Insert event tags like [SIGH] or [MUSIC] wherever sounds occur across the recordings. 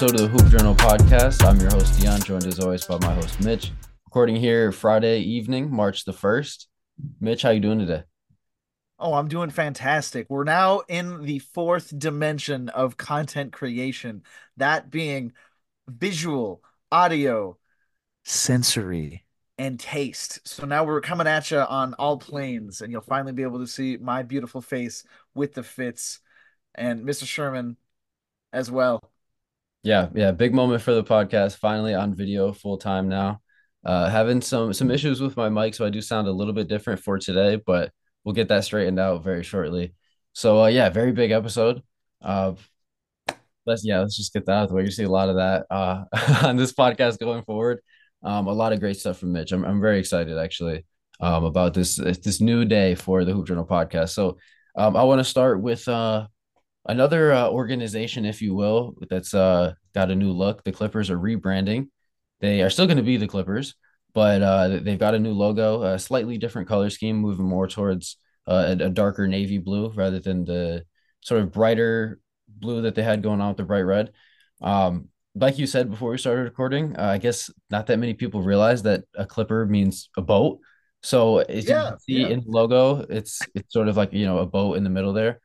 episode of the Hoop Journal podcast. I'm your host, Dion, joined as always by my host, Mitch. Recording here Friday evening, March the 1st. Mitch, how you doing today? Oh, I'm doing fantastic. We're now in the fourth dimension of content creation, that being visual, audio, sensory, and taste. So now we're coming at you on all planes, and you'll finally be able to see my beautiful face with the fits and Mr. Sherman as well. Yeah, yeah, big moment for the podcast. Finally on video full time now. Uh, having some some issues with my mic, so I do sound a little bit different for today, but we'll get that straightened out very shortly. So uh, yeah, very big episode. Uh, let's yeah, let's just get that out of the way. You see a lot of that uh, [LAUGHS] on this podcast going forward. Um, a lot of great stuff from Mitch. I'm I'm very excited actually um, about this this new day for the Hoop Journal podcast. So um, I want to start with uh, another uh, organization, if you will, that's uh, got a new look. The Clippers are rebranding. They are still going to be the Clippers, but uh, they've got a new logo, a slightly different color scheme, moving more towards uh, a, a, darker navy blue rather than the sort of brighter blue that they had going on with the bright red. Um, like you said before we started recording, uh, I guess not that many people realize that a clipper means a boat. So as yeah, you can see yeah. in the logo, it's it's sort of like you know a boat in the middle there.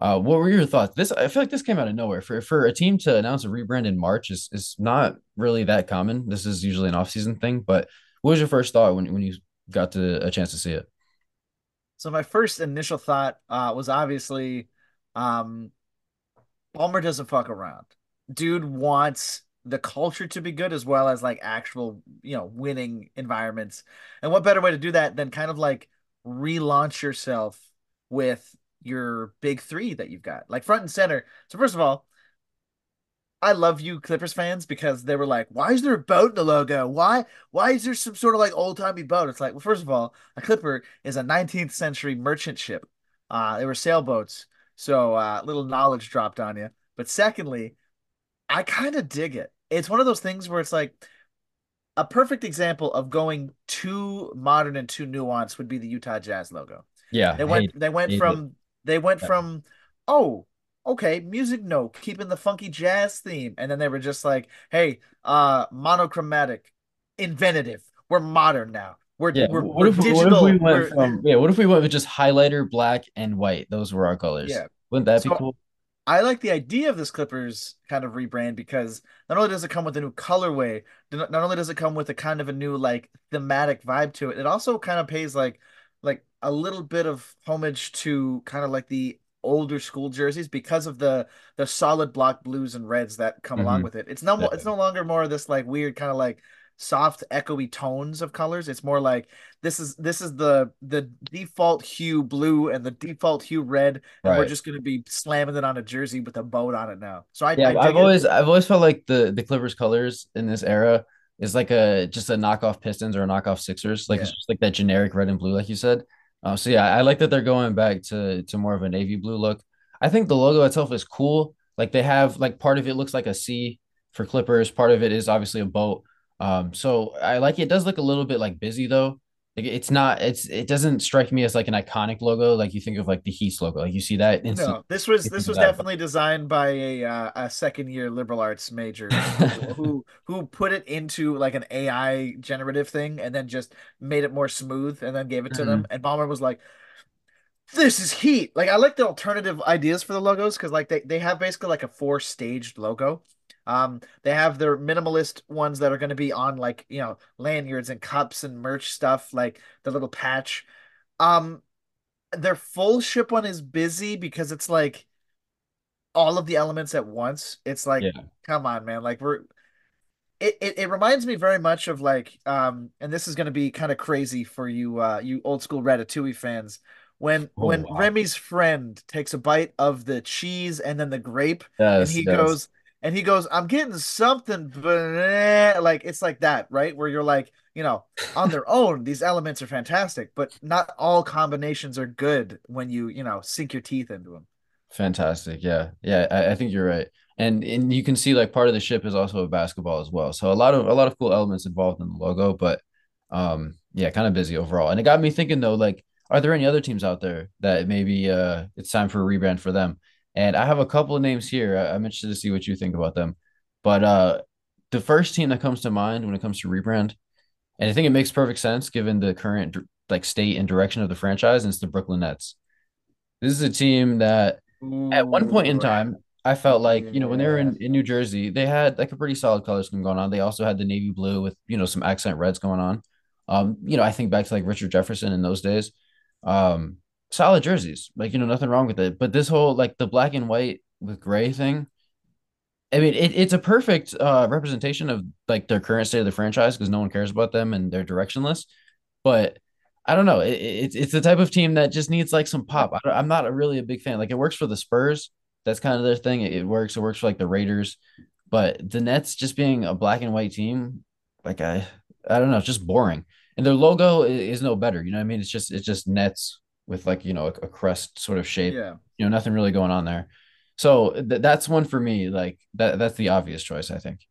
Uh, what were your thoughts? This I feel like this came out of nowhere. For for a team to announce a rebrand in March is is not really that common. This is usually an offseason thing. But what was your first thought when when you got to a chance to see it? So my first initial thought uh, was obviously, um, Ballmer doesn't fuck around. Dude wants the culture to be good as well as like actual you know winning environments. And what better way to do that than kind of like relaunch yourself with your big three that you've got, like front and center. So first of all, I love you Clippers fans because they were like, why is there a boat in the logo? Why why is there some sort of like old timey boat? It's like, well, first of all, a clipper is a 19th century merchant ship. Uh, they were sailboats, so uh, little knowledge dropped on you. But secondly, I kind of dig it. It's one of those things where it's like a perfect example of going too modern and too nuanced would be the Utah Jazz logo. Yeah, they went they went from they went from, oh, okay, music note, keeping the funky jazz theme. And then they were just like, hey, uh, monochromatic, inventive. We're modern now. We're, yeah. we're, what, we're digital. What if we went from, yeah, what if we went with just highlighter, black, and white? Those were our colors. Yeah. Wouldn't that so, be cool? I like the idea of this Clippers kind of rebrand because not only does it come with a new colorway, not only does it come with a kind of a new like thematic vibe to it, it also kind of pays like like a little bit of homage to kind of like the older school jerseys because of the the solid block blues and reds that come mm-hmm. along with it. It's no it's no longer more of this like weird kind of like soft echoey tones of colors. It's more like this is this is the the default hue blue and the default hue red, and right. we're just gonna be slamming it on a jersey with a boat on it now. So I yeah, I have always I've always felt like the the Clippers colors in this era is like a just a knockoff Pistons or a knockoff Sixers. Like yeah. it's just like that generic red and blue, like you said. Uh, so yeah, I like that they're going back to to more of a navy blue look. I think the logo itself is cool. Like they have like part of it looks like a C for Clippers. Part of it is obviously a boat. Um, so I like it. it does look a little bit like busy though. Like it's not. It's it doesn't strike me as like an iconic logo. Like you think of like the Heat logo. Like you see that. No, this was this was definitely designed by a uh, a second year liberal arts major who who [LAUGHS] put it into like an AI generative thing and then just made it more smooth and then gave it to mm-hmm. them. And Ballmer was like, "This is Heat." Like I like the alternative ideas for the logos because like they they have basically like a four staged logo. Um, they have their minimalist ones that are going to be on like you know lanyards and cups and merch stuff, like the little patch. Um, their full ship one is busy because it's like all of the elements at once. It's like, yeah. come on, man, like we're. It, it, it reminds me very much of like um and this is going to be kind of crazy for you uh you old school ratatouille fans when oh, when wow. Remy's friend takes a bite of the cheese and then the grape yes, and he yes. goes and he goes, I'm getting something, like it's like that, right? Where you're like, you know, on their own, these elements are fantastic, but not all combinations are good when you, you know, sink your teeth into them. Fantastic. Yeah. Yeah. I, I think you're right. And and you can see like part of the ship is also a basketball as well. So a lot of a lot of cool elements involved in the logo, but um yeah, kind of busy overall. And it got me thinking though, like, are there any other teams out there that maybe uh it's time for a rebrand for them? And I have a couple of names here. I'm interested to see what you think about them. But uh, the first team that comes to mind when it comes to rebrand, and I think it makes perfect sense given the current like state and direction of the franchise, and it's the Brooklyn Nets. This is a team that at one point in time, I felt like, you know, when they were in, in New Jersey, they had like a pretty solid color scheme going on. They also had the navy blue with, you know, some accent reds going on. Um, you know, I think back to like Richard Jefferson in those days. Um, solid jerseys, like, you know, nothing wrong with it. But this whole like the black and white with gray thing, I mean, it, it's a perfect uh, representation of like their current state of the franchise because no one cares about them and they're directionless. But I don't know. It, it's it's the type of team that just needs like some pop. I am not a really a big fan. Like it works for the Spurs. That's kind of their thing. It, it, works. It works for like the Raiders, but the Nets just being a black and white team, like I I don't know, it's just boring. And their logo is, is no better. You know what I mean? It's just it's just Nets with like you know a, a crest sort of shape. Yeah. You know nothing really going on there. So th- that's one for me. Like that that's the obvious choice. I think.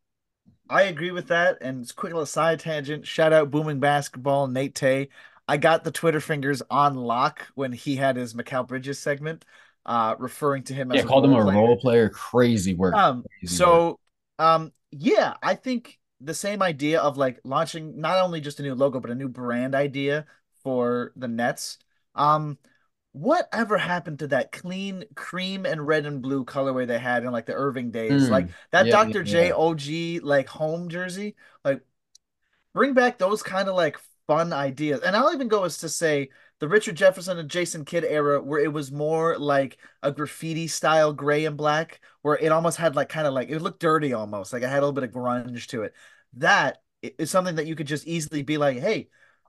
I agree with that. And it's quick little side tangent. Shout out booming basketball, Nate Tay. I got the Twitter fingers on lock when he had his Mikal Bridges segment, uh, referring to him yeah, as called him a player. role player. Crazy work. Um, Crazy so, work. um, yeah, I think the same idea of like launching not only just a new logo but a new brand idea for the Nets. Um, whatever happened to that clean cream and red and blue colorway they had in like the Irving days? Mm, like that yeah, Dr. Yeah, J OG like home jersey. Like bring back those kind of like fun ideas. And I'll even go as to say the Richard Jefferson and Jason Kidd era, where it was more like a graffiti style gray and black, where it almost had like kind of like it looked dirty almost, like it had a little bit of grunge to it. That is something that you could just easily be like, hey,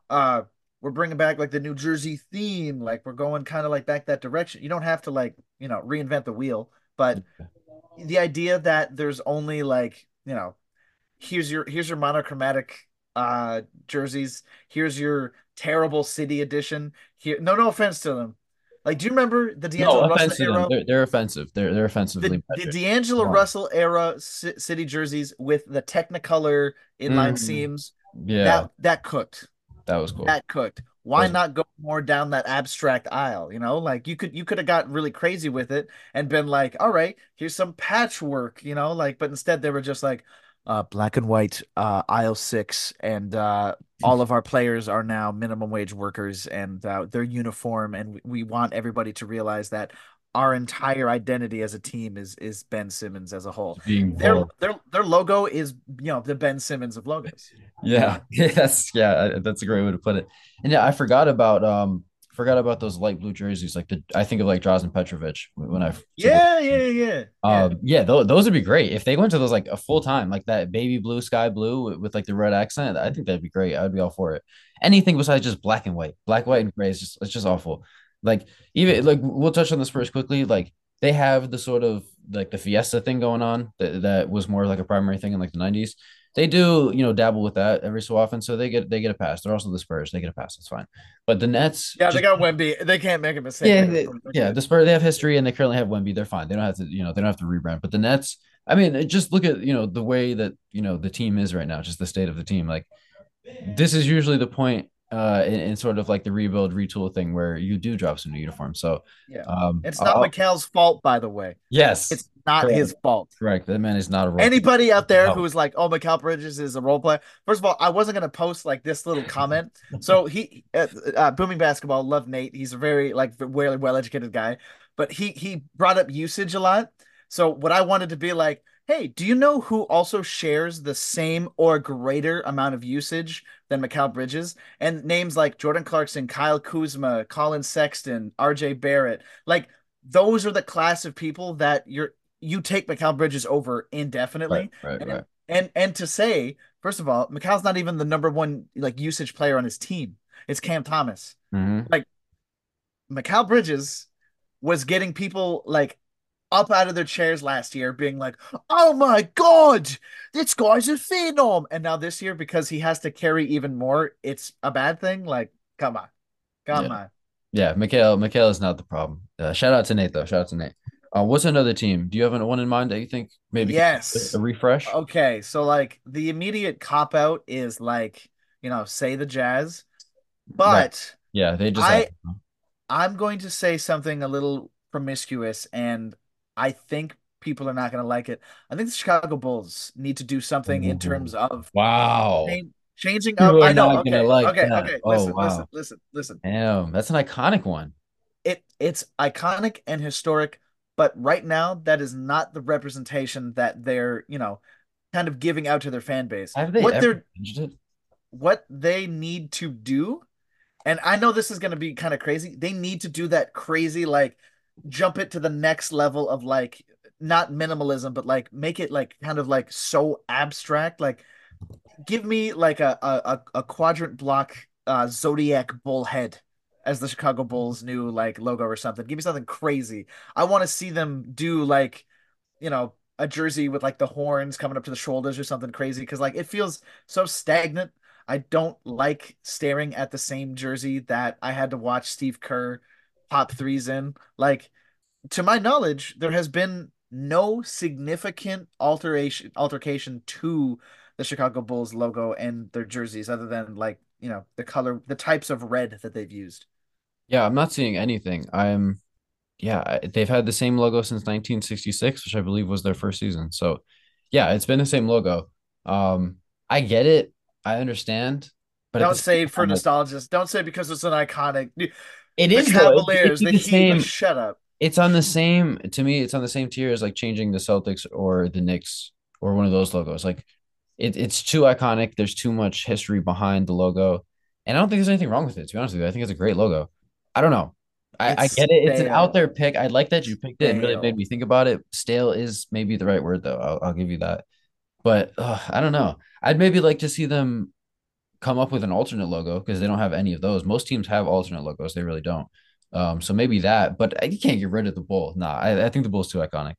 uh, we're bringing back like the New Jersey theme, like we're going kind of like back that direction. You don't have to like you know reinvent the wheel, but the idea that there's only like you know here's your here's your monochromatic uh jerseys. Here's your terrible city edition. Here, no, no offense to them. Like, do you remember the D'Angelo no, Russell era? They're, they're, offensive. They're they're offensively. The, the D'Angelo Russell era city jerseys with the Technicolor inline mm, seams. Yeah, that that cooked. That was cool. That cooked. Why not go more down that abstract aisle? You know, like you could you could have got really crazy with it and been like, all right, here's some patchwork. You know, like, but instead they were just like, uh, black and white uh, aisle six, and uh, all of our players are now minimum wage workers, and uh, they're uniform, and we want everybody to realize that our entire identity as a team is is Ben Simmons as a whole. Their, their their logo is you know the Ben Simmons of logos. Yeah, [LAUGHS] that's yeah, that's a great way to put it. And yeah, I forgot about um forgot about those light blue jerseys. Like the I think of like Drazen Petrovic when I yeah yeah yeah um yeah, th- those would be great if they went to those like a full time like that baby blue sky blue with, with, like the red accent. I think that'd be great. I'd be all for it. Anything besides just black and white, black white and gray is just it's just awful. Like even like we'll touch on this first quickly. Like they have the sort of like the Fiesta thing going on that that was more like a primary thing in like the nineties they do, you know, dabble with that every so often. So they get they get a pass. They're also the Spurs. They get a pass. That's fine. But the Nets, yeah, just, they got Wemby. They can't make a mistake. Yeah, they, yeah. The Spurs they have history and they currently have Wemby. They're fine. They don't have to, you know, they don't have to rebrand. But the Nets, I mean, just look at you know the way that you know the team is right now, just the state of the team. Like this is usually the point uh in, in, sort of like the rebuild retool thing where you do drop some new uniforms. So yeah. um it's not Mikal's fault by the way. Yes. It's not correct. his fault. Correct. That man is not a role anybody player. out there who is like oh Mikal Bridges is a role player first of all I wasn't gonna post like this little comment. [LAUGHS] So he uh, uh, booming basketball love Nate. He's a very like very well educated guy. But he he brought up usage a lot. So what I wanted to be like Hey, do you know who also shares the same or greater amount of usage than Mikal Bridges? And names like Jordan Clarkson, Kyle Kuzma, Collin Sexton, RJ Barrett. Like those are the class of people that you're you take Mikal Bridges over indefinitely. Right, right, and, right. and and to say, first of all, Mikal's not even the number one like usage player on his team. It's Cam Thomas. Mm-hmm. Like Mikal Bridges was getting people like up out of their chairs last year, being like, "Oh my god, this guy's a phenom!" And now this year, because he has to carry even more, it's a bad thing. Like, come on, come yeah. on. Yeah, Mikal, Mikal is not the problem. Uh, shout out to Nate though. Shout out to Nate. Uh, what's another team? Do you have one in mind that you think maybe yes a refresh? Okay, so like the immediate cop out is like you know say the Jazz, but right. yeah, they just. I have... I'm going to say something a little promiscuous, and I think people are not going to like it. I think the Chicago Bulls need to do something in terms of wow. changing up. I know. Okay. Like okay. That. Okay. Oh, listen, wow. listen, listen, listen. Damn, that's an iconic one. It it's iconic and historic, but right now that is not the representation that they're, you know, kind of giving out to their fan base. Have they what they're what they need to do, and I know this is going to be kind of crazy. They need to do that crazy like jump it to the next level of like not minimalism, but like make it like kind of like so abstract. Like give me like a a, a quadrant block uh, zodiac bull head as the Chicago Bulls new like logo or something. Give me something crazy. I want to see them do like, you know, a jersey with like the horns coming up to the shoulders or something crazy because like it feels so stagnant. I don't like staring at the same jersey that I had to watch Steve Kerr pop threes in. Like to my knowledge, there has been no significant alteration altercation to the Chicago Bulls logo and their jerseys other than like, you know, the color the types of red that they've used. Yeah, I'm not seeing anything. I'm yeah, they've had the same logo since 1966, which I believe was their first season. So, yeah, it's been the same logo. Um, I get it. I understand. But don't say for nostalgists. Don't say because it's an iconic. It is the Cavaliers. the, the Heat. Shut up. It's on the same to me it's on the same tier as like changing the celtics or the knicks or one of those logos. Like it, it's too iconic. There's too much history behind the logo. And i don't think there's anything wrong with it to be honest with you. I think it's a great logo. I don't know. I, I get it. It's an out there pick. I like that you picked it and really made me think about it. Stale is maybe the right word though. I'll, I'll give you that. But uh, i don't know. I'd maybe like to see them come up with an alternate logo because they don't have any of those most teams have alternate logos they really don't um, so maybe that, but you can't get rid of the bull. Nah, I, I think the bull's too iconic.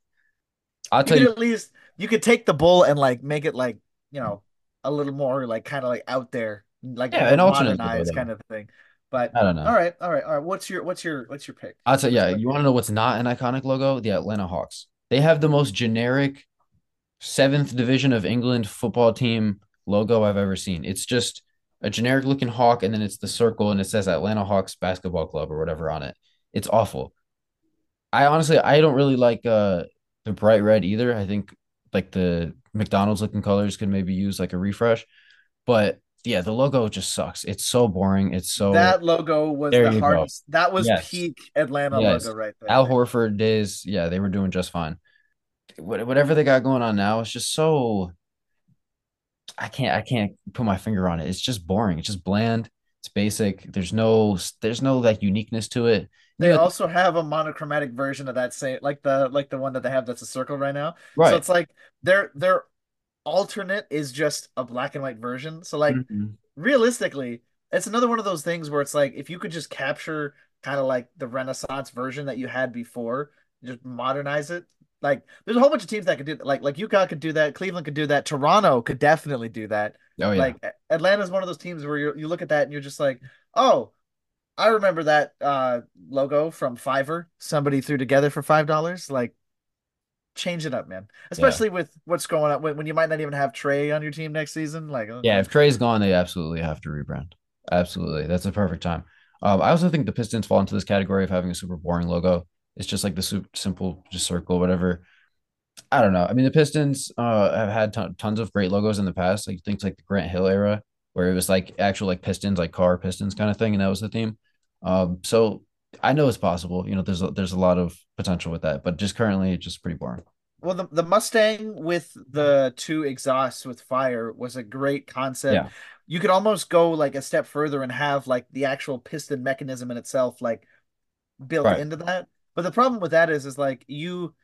I'll tell you, you at least you could take the bull and like make it like you know a little more like kind of like out there, like yeah, an alternate kind of thing. But I don't know. All right, all right, all right. What's your what's your what's your pick? I'll tell you, yeah. You want to know what's not an iconic logo? The Atlanta Hawks. They have the most generic seventh division of England football team logo I've ever seen. It's just a generic looking hawk, and then it's the circle, and it says Atlanta Hawks Basketball Club or whatever on it. It's awful. I honestly, I don't really like uh the bright red either. I think like the McDonald's looking colors could maybe use like a refresh, but yeah, the logo just sucks. It's so boring. It's so that logo was the hardest. Go. That was yes. peak Atlanta yes. logo right there. Al Horford days, yeah, they were doing just fine. Whatever they got going on now, it's just so I can't I can't put my finger on it. It's just boring. It's just bland. It's basic. There's no there's no like uniqueness to it. They also have a monochromatic version of that same like the like the one that they have that's a circle right now. Right. So it's like their their alternate is just a black and white version. So like mm-hmm. realistically, it's another one of those things where it's like if you could just capture kind of like the Renaissance version that you had before, just modernize it, like, there's a whole bunch of teams that could do that. like like UConn could do that, Cleveland could do that, Toronto could definitely do that. Oh yeah. Like Atlanta's one of those teams where you you look at that and you're just like, oh, I remember that uh, logo from Fiverr. Somebody threw together for five dollars. Like, change it up, man. Especially yeah. with what's going on when, when you might not even have Trae on your team next season. Like, yeah, if Trae's gone, they absolutely have to rebrand. Absolutely, that's a perfect time. Um, I also think the Pistons fall into this category of having a super boring logo. It's just like the super simple, just circle, whatever. I don't know. I mean, the Pistons uh, have had ton- tons of great logos in the past, like things like the Grant Hill era, where it was like actual like Pistons, like car Pistons kind of thing, and that was the theme. Um, so I know it's possible. You know, there's a, there's a lot of potential with that, but just currently, it's just pretty boring. Well, the, the Mustang with the two exhausts with fire was a great concept. Yeah. You could almost go like a step further and have like the actual piston mechanism in itself like built right. into that. But the problem with that is, is like you,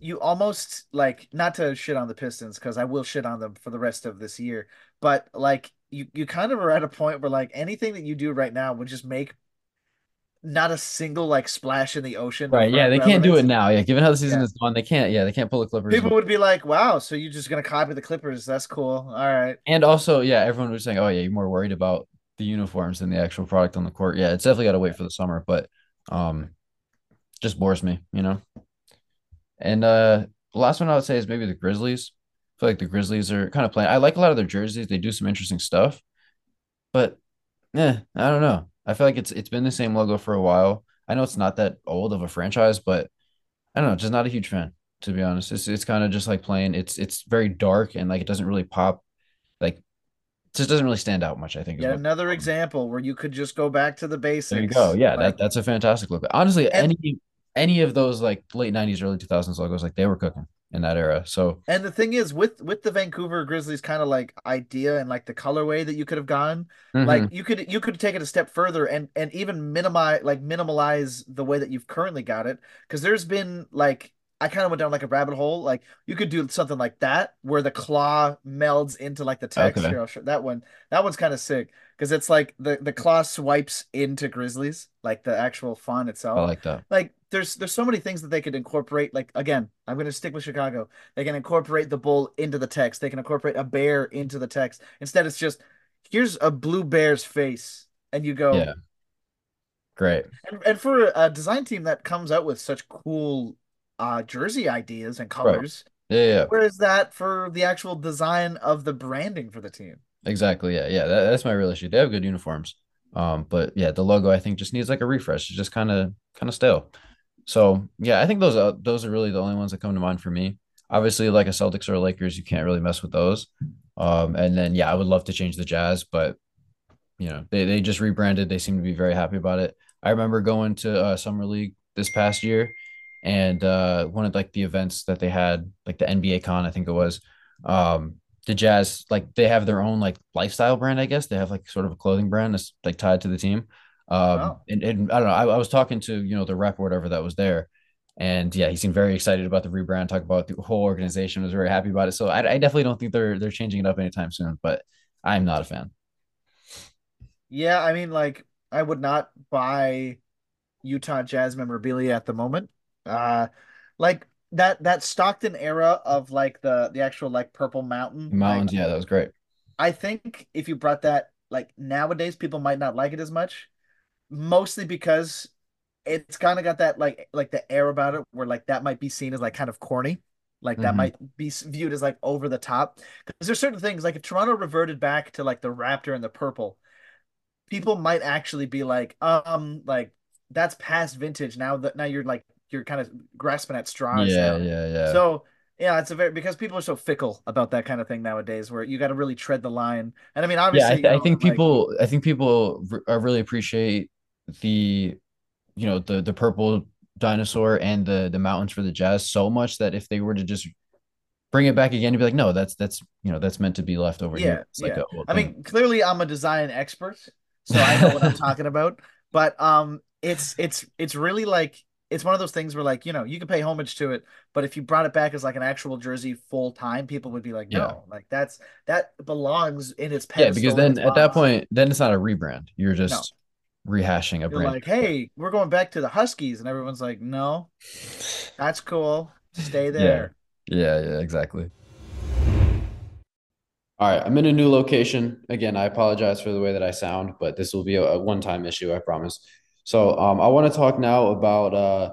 you almost like not to shit on the Pistons because I will shit on them for the rest of this year. But like you, you kind of are at a point where like anything that you do right now would just make not a single like splash in the ocean. Right. Yeah, they can't do it now. Yeah, given how the season yeah. is gone, they can't. Yeah, they can't pull the Clippers. People would be like, "Wow, so you're just gonna copy the Clippers? That's cool. All right." And also, yeah, everyone was saying, "Oh yeah, you're more worried about the uniforms than the actual product on the court." Yeah, it's definitely got to wait for the summer, but um, just bores me, you know. And uh last one I would say is maybe the Grizzlies. I feel like the Grizzlies are kind of playing. I like a lot of their jerseys. They do some interesting stuff. But yeah, I don't know. I feel like it's it's been the same logo for a while. I know it's not that old of a franchise, but I don't know, just not a huge fan. To be honest, it's it's kind of just like plain. It's it's very dark and like it doesn't really pop. Like it just doesn't really stand out much. I think what. another example where you could just go back to the basics. There you go. Yeah, that that's a fantastic look. Honestly, and any any of those like late '90s, early 2000s logos, like they were cooking in that era. So And the thing is, with with the Vancouver Grizzlies kind of like idea and like the colorway that you could have gone, like mhm. you could you could take it a step further and and even minimize like minimalize the way that you've currently got it. Because there's been like I kind of went down like a rabbit hole. Like you could do something like that where the claw melds into like the text. okay, oh, Here, show that one. That one's kind of sick because it's like the the claw swipes into Grizzlies, like the actual font itself. I like that. like there's there's so many things that they could incorporate. Like again, I'm gonna stick with Chicago. They can incorporate the bull into the text. They can incorporate a bear into the text. Instead, it's just here's a blue bear's face, and you go. Yeah, great. And, and for a design team that comes out with such cool uh jersey ideas and colors, Yeah, yeah, yeah. where is that for the actual design of the branding for the team? exactly. Yeah, yeah. That, that's my real issue. They have good uniforms. Um, but yeah, the logo I think just needs like a refresh. It's just kind of kind of stale. So yeah, I think those are those are really the only ones that come to mind for me. Obviously, like a Celtics or a Lakers, you can't really mess with those. Um, and then yeah, I would love to change the Jazz, but you know, they they just rebranded. They seem to be very happy about it. I remember going to uh, Summer League this past year, and uh, one of like the events that they had, like the NBA Con, I think it was. Um, the Jazz, like they have their own like lifestyle brand, I guess. They have like sort of a clothing brand that's like tied to the team. Um, and, and I don't know. I, I was talking to you know the rep or whatever that was there, and yeah, he seemed very excited about the rebrand. Talk about the whole organization was very happy about it. So I, I definitely don't think they're they're changing it up anytime soon. But I'm not a fan. yeah. I mean, like I would not buy Utah Jazz memorabilia at the moment. Uh, like that that Stockton era of like the the actual like Purple Mountain. Like Mountains, yeah, that was great. I think if you brought that like nowadays, people might not like it as much. Mostly because it's kind of got that like like the air about it where like that might be seen as like kind of corny. Like that hmm might be viewed as like over the top. Because there's certain things like if Toronto reverted back to like the Raptor and the purple, people might actually be like, um, like that's past vintage. Now that now you're like you're kind of grasping at straws Yeah, now. yeah, yeah. So yeah, it's a very because people are so fickle about that kind of thing nowadays, where you got to really tread the line. And I mean, Yeah, I, obviously, you th- I know, think like people I think people r- uh, really appreciate the you know the the purple dinosaur and the the mountains for the Jazz so much that if they were to just bring it back again, you'd be like, no, that's that's you know that's meant to be left over here. yeah, It's yeah. a whole I thing. mean, clearly, I'm a design expert, so I know what I'm [LAUGHS] talking about. But um, it's it's it's really like it's one of those things where like you know you can pay homage to it, but if you brought it back as like an actual jersey full time, people would be like, Yeah. no, like that's that belongs in its past, Yeah, because then at that point, then it's not a rebrand. You're No, just rehashing a you're brand. like, hey, we're going back to the Huskies, and everyone's like, no, that's cool, stay [LAUGHS] Yeah. there. Yeah, yeah, exactly. All right, I'm in a new location. Again, I apologize for the way that I sound, but this will be a, a one-time issue, I promise. So, um, I want to talk now about uh,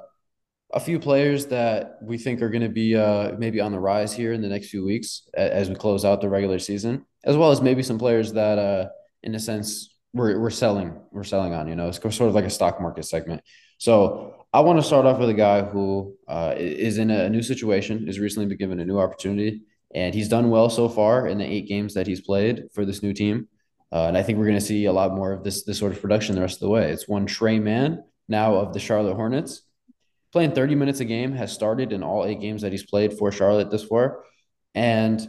a few players that we think are going to be uh, maybe on the rise here in the next few weeks as we close out the regular season, as well as maybe some players that, uh, in a sense, we're we're selling we're selling on. You know, it's sort of like a stock market segment. So, I want to start off with a guy who uh, is in a new situation, has recently been given a new opportunity and he's done well so far in the eight games that he's played for this new team. Uh, and I think we're going to see a lot more of this this sort of production the rest of the way. It's one Tre Mann now of the Charlotte Hornets, playing 30 minutes a game, has started in all eight games that he's played for Charlotte this far. And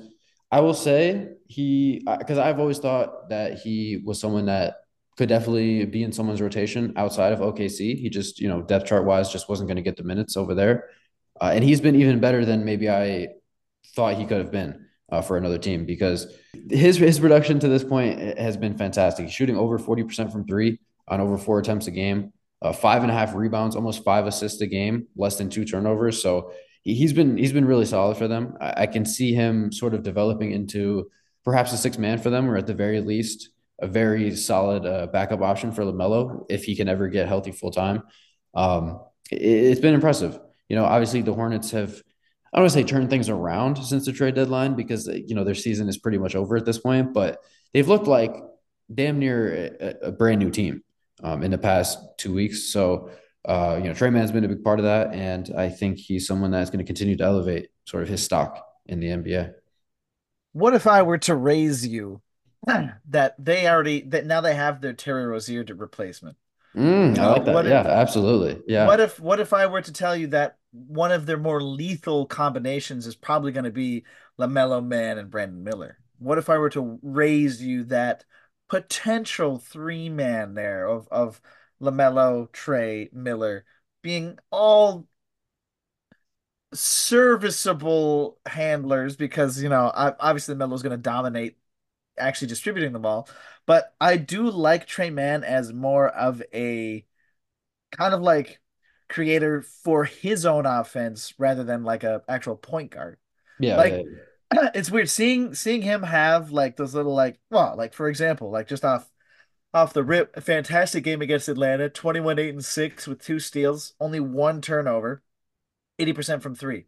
I will say he, because I've always thought that he was someone that could definitely be in someone's rotation outside of OKC. He just, you know, depth chart wise, just wasn't going to get the minutes over there. Uh, and he's been even better than maybe I thought he could have been uh, for another team because his his production to this point has been fantastic. He's shooting over 40% from three on over four attempts a game, uh, five and a half rebounds, almost five assists a game, less than two turnovers. So he, he's been he's been really solid for them. I, I can see him sort of developing into perhaps a six man for them, or at the very least a very solid uh, backup option for Lamelo if he can ever get healthy full time. Um, it, it's been impressive. You know, obviously the Hornets have I don't want to say turn things around since the trade deadline because you know their season is pretty much over at this point, but they've looked like damn near a, a brand new team um, in the past two weeks. So uh, you know, Tre Mann's been a big part of that, and I think he's someone that's going to continue to elevate sort of his stock in the NBA. What if I were to raise you [CLEARS THROAT] that they already that now they have their Terry Rozier replacement? Mm, I like that. yeah, absolutely. Yeah. What if what if I were to tell you that one of their more lethal combinations is probably going to be LaMelo Mann and Brandon Miller? What if I were to raise you that potential three man there of of LaMelo, Tre, Miller being all serviceable handlers because you know obviously Melo's going to dominate actually distributing the ball, but I do like Tre Mann as more of a kind of like creator for his own offense rather than like a actual point guard. Yeah, like [CLEARS THROAT] it's weird seeing seeing him have like those little like well like for example like just off off the rip a fantastic game against Atlanta 21 8 and 6 with two steals only one turnover 80% from 3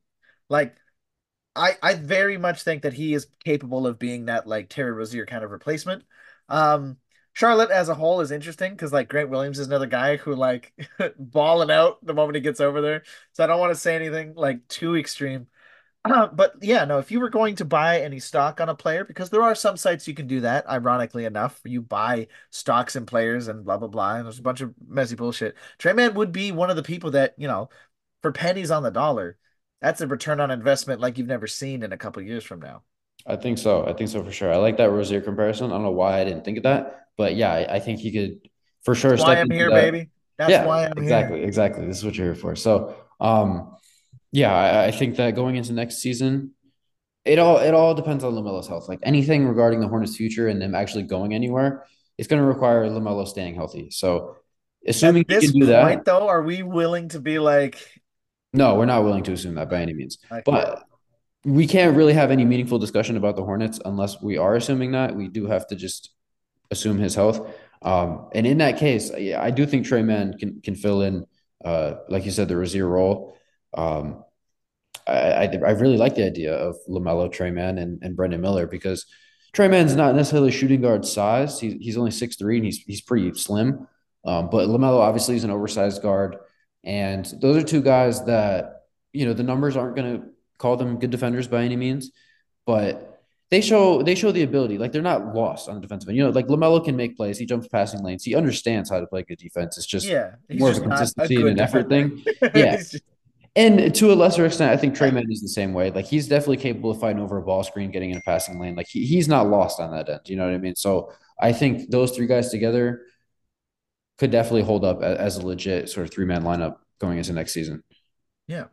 like I I very much think that he is capable of being that like Terry Rozier kind of replacement. Um, Charlotte as a whole is interesting because like Grant Williams is another guy who like [LAUGHS] balling out the moment he gets over there. So I don't want to say anything like too extreme. Uh, but yeah, no, if you were going to buy any stock on a player, because there are some sites you can do that, ironically enough, you buy stocks and players and blah blah blah, and there's a bunch of messy bullshit. Tre Mann would be one of the people that, you know, for pennies on the dollar, that's a return on investment like you've never seen in a couple years from now. I think so. I think so for sure. I like that Rozier comparison. I don't know why I didn't think of that, but yeah, I, I think he could for sure. That's why I'm here, that. baby. That's yeah, why I'm exactly, here. Exactly. Exactly. This is what you're here for. So, um, yeah, I, I think that going into next season, it all it all depends on Lamelo's health. Like anything regarding the Hornets' future and them actually going anywhere, it's going to require Lamelo staying healthy. So, assuming At this he can do point, that, though, are we willing to be like, no, we're not willing to assume that by any means. But we can't really have any meaningful discussion about the Hornets unless we are assuming that. We do have to just assume his health. Um, and in that case, yeah, I do think Tre Mann can can fill in, uh, like you said, the Rozier role. Um, I, I, I really like the idea of Lamelo, Trey Mann, and, and Brandon Miller because Tre Mann's not necessarily shooting guard size. He's he's only six three and he's he's pretty slim. Um, but Lamelo obviously is an oversized guard. And those are two guys that, you know, the numbers aren't going to call them good defenders by any means, but they show they show the ability. Like they're not lost on the defensive end. You know, like Lamelo can make plays. He jumps passing lanes. He understands how to play good defense. It's just yeah, more of a consistency a and an effort thing. [LAUGHS] Yeah. just... And to a lesser extent, I think Tre Mann is the same way. Like he's definitely capable of fighting over a ball screen, getting in a passing lane. Like he, he's not lost on that end. You know what I mean? So I think those three guys together could definitely hold up as a legit sort of three man lineup going into next season. Yeah.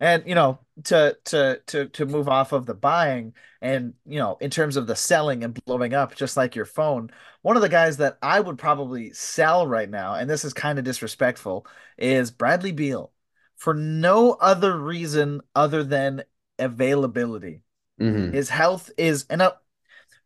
And you know, to to to to move off of the buying and you know, in terms of the selling and blowing up, just like your phone, one of the guys that I would probably sell right now, and this is kind of disrespectful, is Bradley Beal for no other reason other than availability. Mm-hmm. His health is, and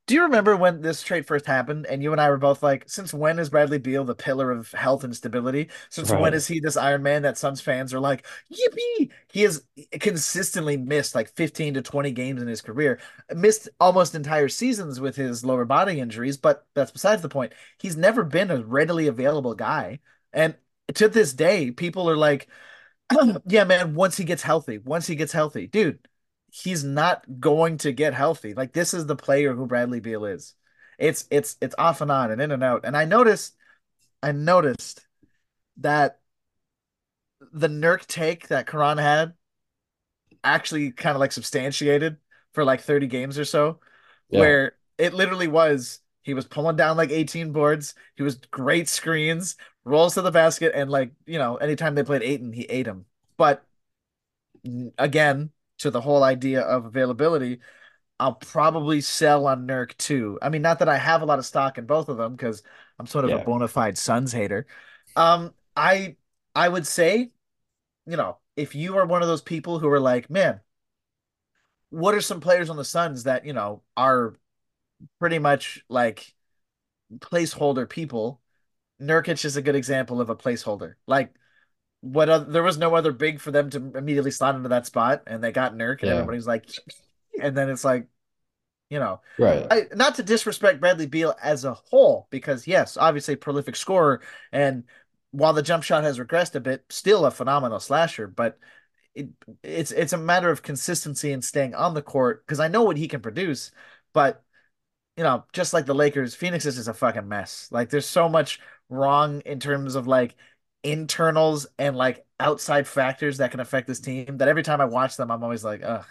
do you remember when this trade first happened and you and I were both like, since when is Bradley Beal the pillar of health and stability? Since right. when is he this Iron Man that Suns fans are like, yippee? He has consistently missed like 15 to 20 games in his career, missed almost entire seasons with his lower body injuries, but that's besides the point. He's never been a readily available guy. And to this day, people are like, [CLEARS THROAT] yeah, man, once he gets healthy, once he gets healthy, dude he's not going to get healthy. Like this is the player who Bradley Beal is. It's it's it's off and on and in and out. And I noticed I noticed that the Nurk take that Karan had actually kind of like substantiated for like 30 games or so, yeah. where it literally was he was pulling down like 18 boards. He was great screens, rolls to the basket, and like, you know, anytime they played Ayton, he ate him. But again, to the whole idea of availability, I'll probably sell on Nurk too. I mean, not that I have a lot of stock in both of them because I'm sort of yeah. a bona fide Suns hater. Um, I I would say, you know, if you are one of those people who are like, man, what are some players on the Suns that you know are pretty much like placeholder people? Nurkic is a good example of a placeholder. Like what other, there was no other big for them to immediately slot into that spot, and they got Nurk, and yeah. everybody's like, and then it's like, you know, right? I, not to disrespect Bradley Beal as a whole, because yes, obviously prolific scorer and while the jump shot has regressed a bit, still a phenomenal slasher. But it, it's it's a matter of consistency and staying on the court because I know what he can produce, but you know, just like the Lakers, Phoenix is just a fucking mess. Like there's so much wrong in terms of like internals and like outside factors that can affect this team that every time I watch them, I'm always like, ugh.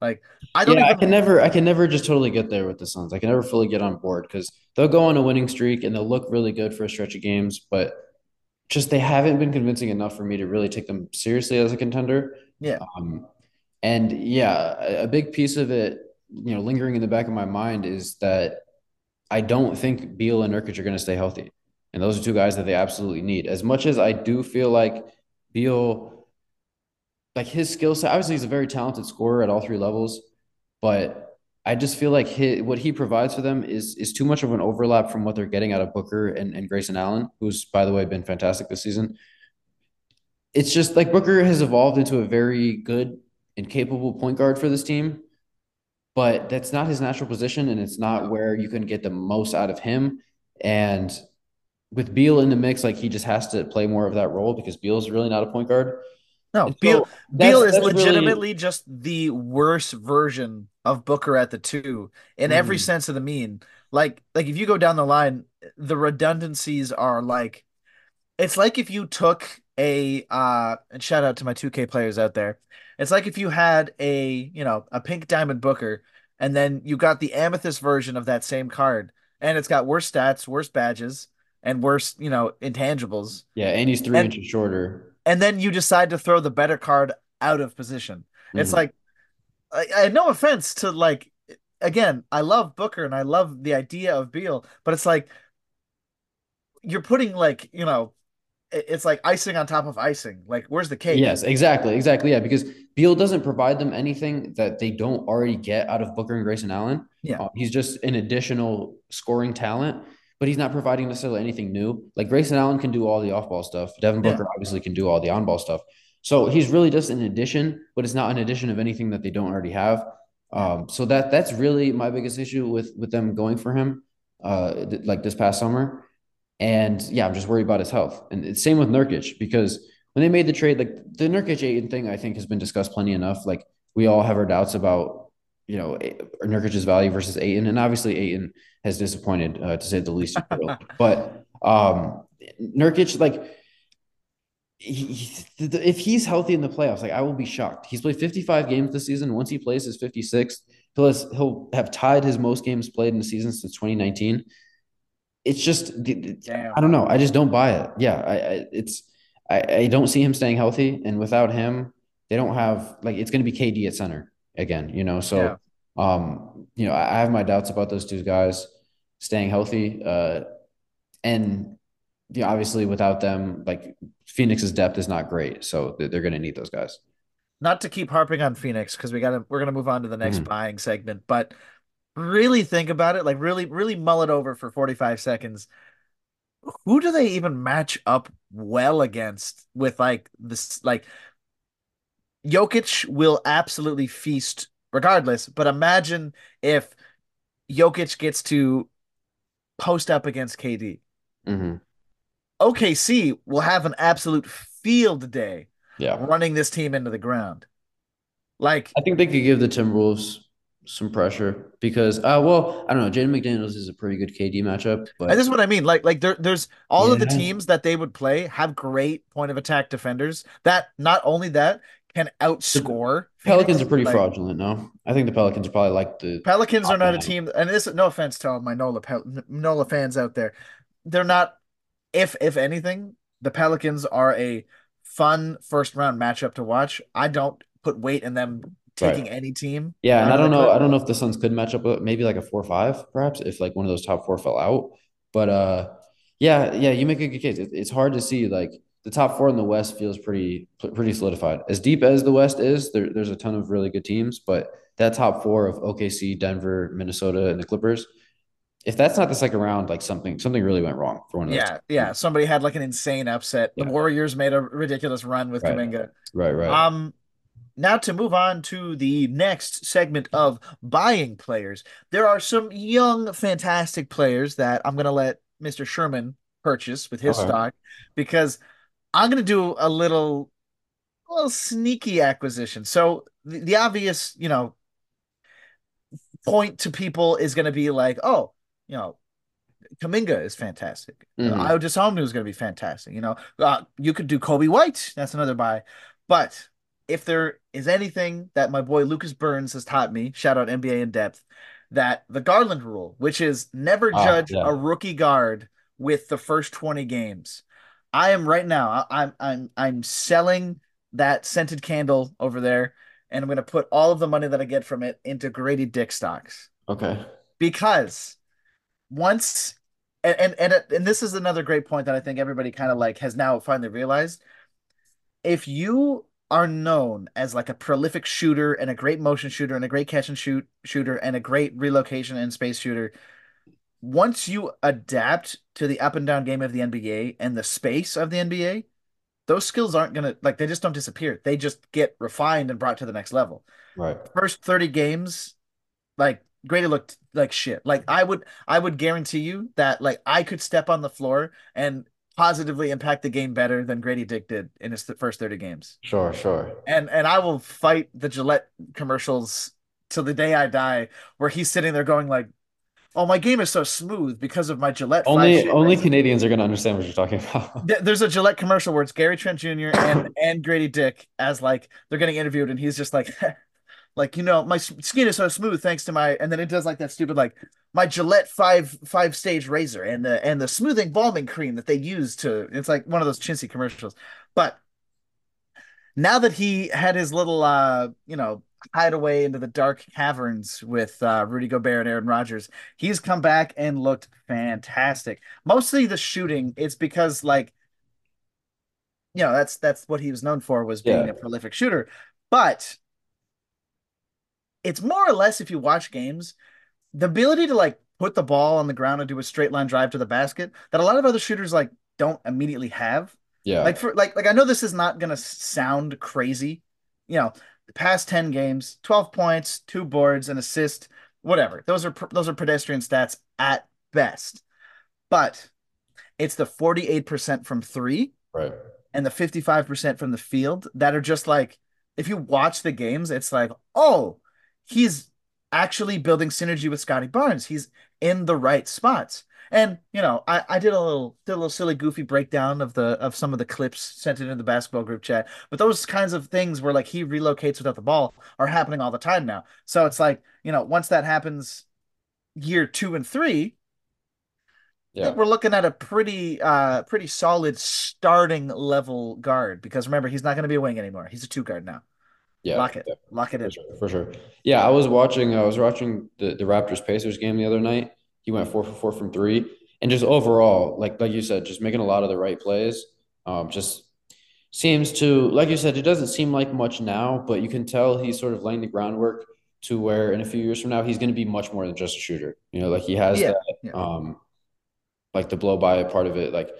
Like I don't yeah, even I can never I can never just totally get there with the Suns. I can never fully get on board because they'll go on a winning streak and they'll look really good for a stretch of games, but just they haven't been convincing enough for me to really take them seriously as a contender. Yeah. Um, and yeah, a, a big piece of it, you know, lingering in the back of my mind is that I don't think Beal and Nurkic are going to stay healthy. And those are two guys that they absolutely need. As much as I do feel like Beal, like his skill set, obviously he's a very talented scorer at all three levels, but I just feel like his, what he provides for them is is too much of an overlap from what they're getting out of Booker and, and Grayson Allen, who's by the way been fantastic this season. It's just like Booker has evolved into a very good and capable point guard for this team, but that's not his natural position, and it's not where you can get the most out of him. And with Beal in the mix, like he just has to play more of that role because Beal's really not a point guard. No, so Beal Beal is legitimately really... just the worst version of Booker at the two in mm. every sense of the mean. Like like if you go down the line, the redundancies are like it's like if you took a uh and shout out to my 2K players out there. It's like if you had a, you know, a pink diamond Booker and then you got the amethyst version of that same card and it's got worse stats, worse badges and worse, you know, intangibles. Yeah, and he's 3 and, inches shorter. And then you decide to throw the better card out of position. Mm-hmm. It's like I, I no offense to like again, I love Booker and I love the idea of Beal, but it's like you're putting like, you know, it's like icing on top of icing. Like, where's the cake? Yes, exactly, exactly. Yeah, because Beal doesn't provide them anything that they don't already get out of Booker and Grayson Allen. Yeah, uh, he's just an additional scoring talent, but he's not providing necessarily anything new. Like Grayson Allen can do all the off-ball stuff. Devin Booker yeah. obviously can do all the on-ball stuff. So he's really just an addition, but it's not an addition of anything that they don't already have. Um, so that that's really my biggest issue with with them going for him, uh, th- like this past summer. And yeah, I'm just worried about his health. And it's same with Nurkic because when they made the trade, like the Nurkic Ayton thing, I think has been discussed plenty enough. Like we all have our doubts about, you know, Nurkic's value versus Ayton, and obviously Ayton has disappointed uh, to say the least. [LAUGHS] but um, Nurkic, like he, if he's healthy in the playoffs, like I will be shocked. He's played 55 games this season. Once he plays his 56th, he'll, he'll have tied his most games played in the season since 2019 it's just Damn. I don't know. I just don't buy it. Yeah, I, I it's I, I don't see him staying healthy, and without him, they don't have like it's going to be KD at center again. You know, so yeah. um, you know, I, I have my doubts about those two guys staying healthy. Uh, and yeah, obviously without them, like Phoenix's depth is not great, so they're, to need those guys. Not to keep harping on Phoenix because we got to we're going to move on to the next mm-hmm. buying segment, but really think about it, like really, really mull it over for 45 seconds. Who do they even match up well against with like this? Like, Jokic will absolutely feast regardless, but imagine if Jokic gets to post up against KD. Mm-hmm. OKC will have an absolute field day yeah. running this team into the ground. Like I think they could give the Timberwolves some pressure because uh well I don't know Jaden McDaniels is a pretty good KD matchup but and this is what I mean like like there there's all yeah. of the teams that they would play have great point of attack defenders that not only that can outscore Pelicans Phoenix. are pretty like, fraudulent no I think the Pelicans are probably like the Pelicans are not a team and this no offense to all my Nola Nola fans out there they're not if if anything the Pelicans are a fun first round matchup to watch I don't put weight in them taking right. any team. Yeah, and I don't know. I don't know if the Suns could match up with maybe like a four five, perhaps if like one of those top four fell out. But uh, yeah, yeah, you make a good case. it's hard to see like the top four in the West feels pretty pretty solidified. As deep as the West is, there, there's a ton of really good teams, but that top four of OKC, Denver, Minnesota, and the Clippers. If that's not the second round, like something something really went wrong for one of those. Yeah, yeah. Somebody had like an insane upset. The. Warriors made a ridiculous run with right. Kuminga. Right, right. Um, now, to move on to the next segment of buying players, there are some young, fantastic players that I'm going to let Mr. Sherman purchase with his stock because I'm gonna do a little, a little sneaky acquisition. So the, the obvious, you know, point to people is gonna be like, oh, you know, Kuminga is fantastic. Mm-hmm. Uh, Ayo is going to be fantastic. You know, uh, you could do Coby White. That's another buy. But if there is anything that my boy Lucas Burns has taught me, shout out NBA in depth, that the Garland rule, which is never ah, judge yeah. a rookie guard with the first 20 games. I am right now. I'm I'm I'm selling that scented candle over there, and I'm gonna put all of the money that I get from it into Grady Dick stocks. Okay. Because once and and and, uh, and this is another great point that I think everybody kind of like has now finally realized. If you are known as like a prolific shooter and a great motion shooter and a great catch and shoot shooter and a great relocation and space shooter, once you adapt to the up and down game of the NBA and the space of the NBA, those skills aren't gonna like they just don't disappear. They just get refined and brought to the next level. Right. First 30 games, like Grady looked like shit. Like I would I would guarantee you that like I could step on the floor and positively impact the game better than Grady Dick did in his first 30 games. Sure, sure. And and I will fight the Gillette commercials till the day I die where he's sitting there going like Oh, my game is so smooth because of my Gillette. Only only Canadians are going to understand what you're talking about. [LAUGHS] There's a Gillette commercial where it's Gary Trent Jr. and and Grady Dick as like they're getting interviewed, and he's just like, [LAUGHS] like you know my skin is so smooth thanks to my and then it does like that stupid like my Gillette five five stage razor and the and the smoothing balming cream that they use to it's like one of those chintzy commercials but now that he had his little uh you know hideaway into the dark caverns with uh, Rudy Gobert and Aaron Rodgers he's come back and looked fantastic mostly the shooting it's because like you know that's that's what he was known for was being yeah. a prolific shooter but it's more or less if you watch games, the ability to like put the ball on the ground and do a straight line drive to the basket that a lot of other shooters like don't immediately have. Yeah. Like for like like I know this is not gonna sound crazy. You know, the past 10 games, 12 points, two boards, an assist, whatever. Those are those are pedestrian stats at best. But it's the 48% from 3. Right. And the 55% from the field that are just like if you watch the games, it's like, "Oh, he's actually building synergy with Scottie Barnes. He's in the right spots. And you know, I, I did a little did a little silly goofy breakdown of the of some of the clips sent into the basketball group chat. But those kinds of things where like he relocates without the ball are happening all the time now. So it's like, you know, once that happens year two and three, yeah. we're looking at a pretty uh pretty solid starting level guard because remember he's not going to be a wing anymore. He's a two guard now. Yeah, lock it, lock it in for sure, for sure. Yeah, I was watching. I was watching the the Raptors Pacers game the other night. He went four for four from three, and just overall, like like you said, just making a lot of the right plays. Um, just seems to, like you said, it doesn't seem like much now, but you can tell he's sort of laying the groundwork to where in a few years from now he's going to be much more than just a shooter. You know, like he has yeah, that, yeah. um, like the blow by part of it. Like,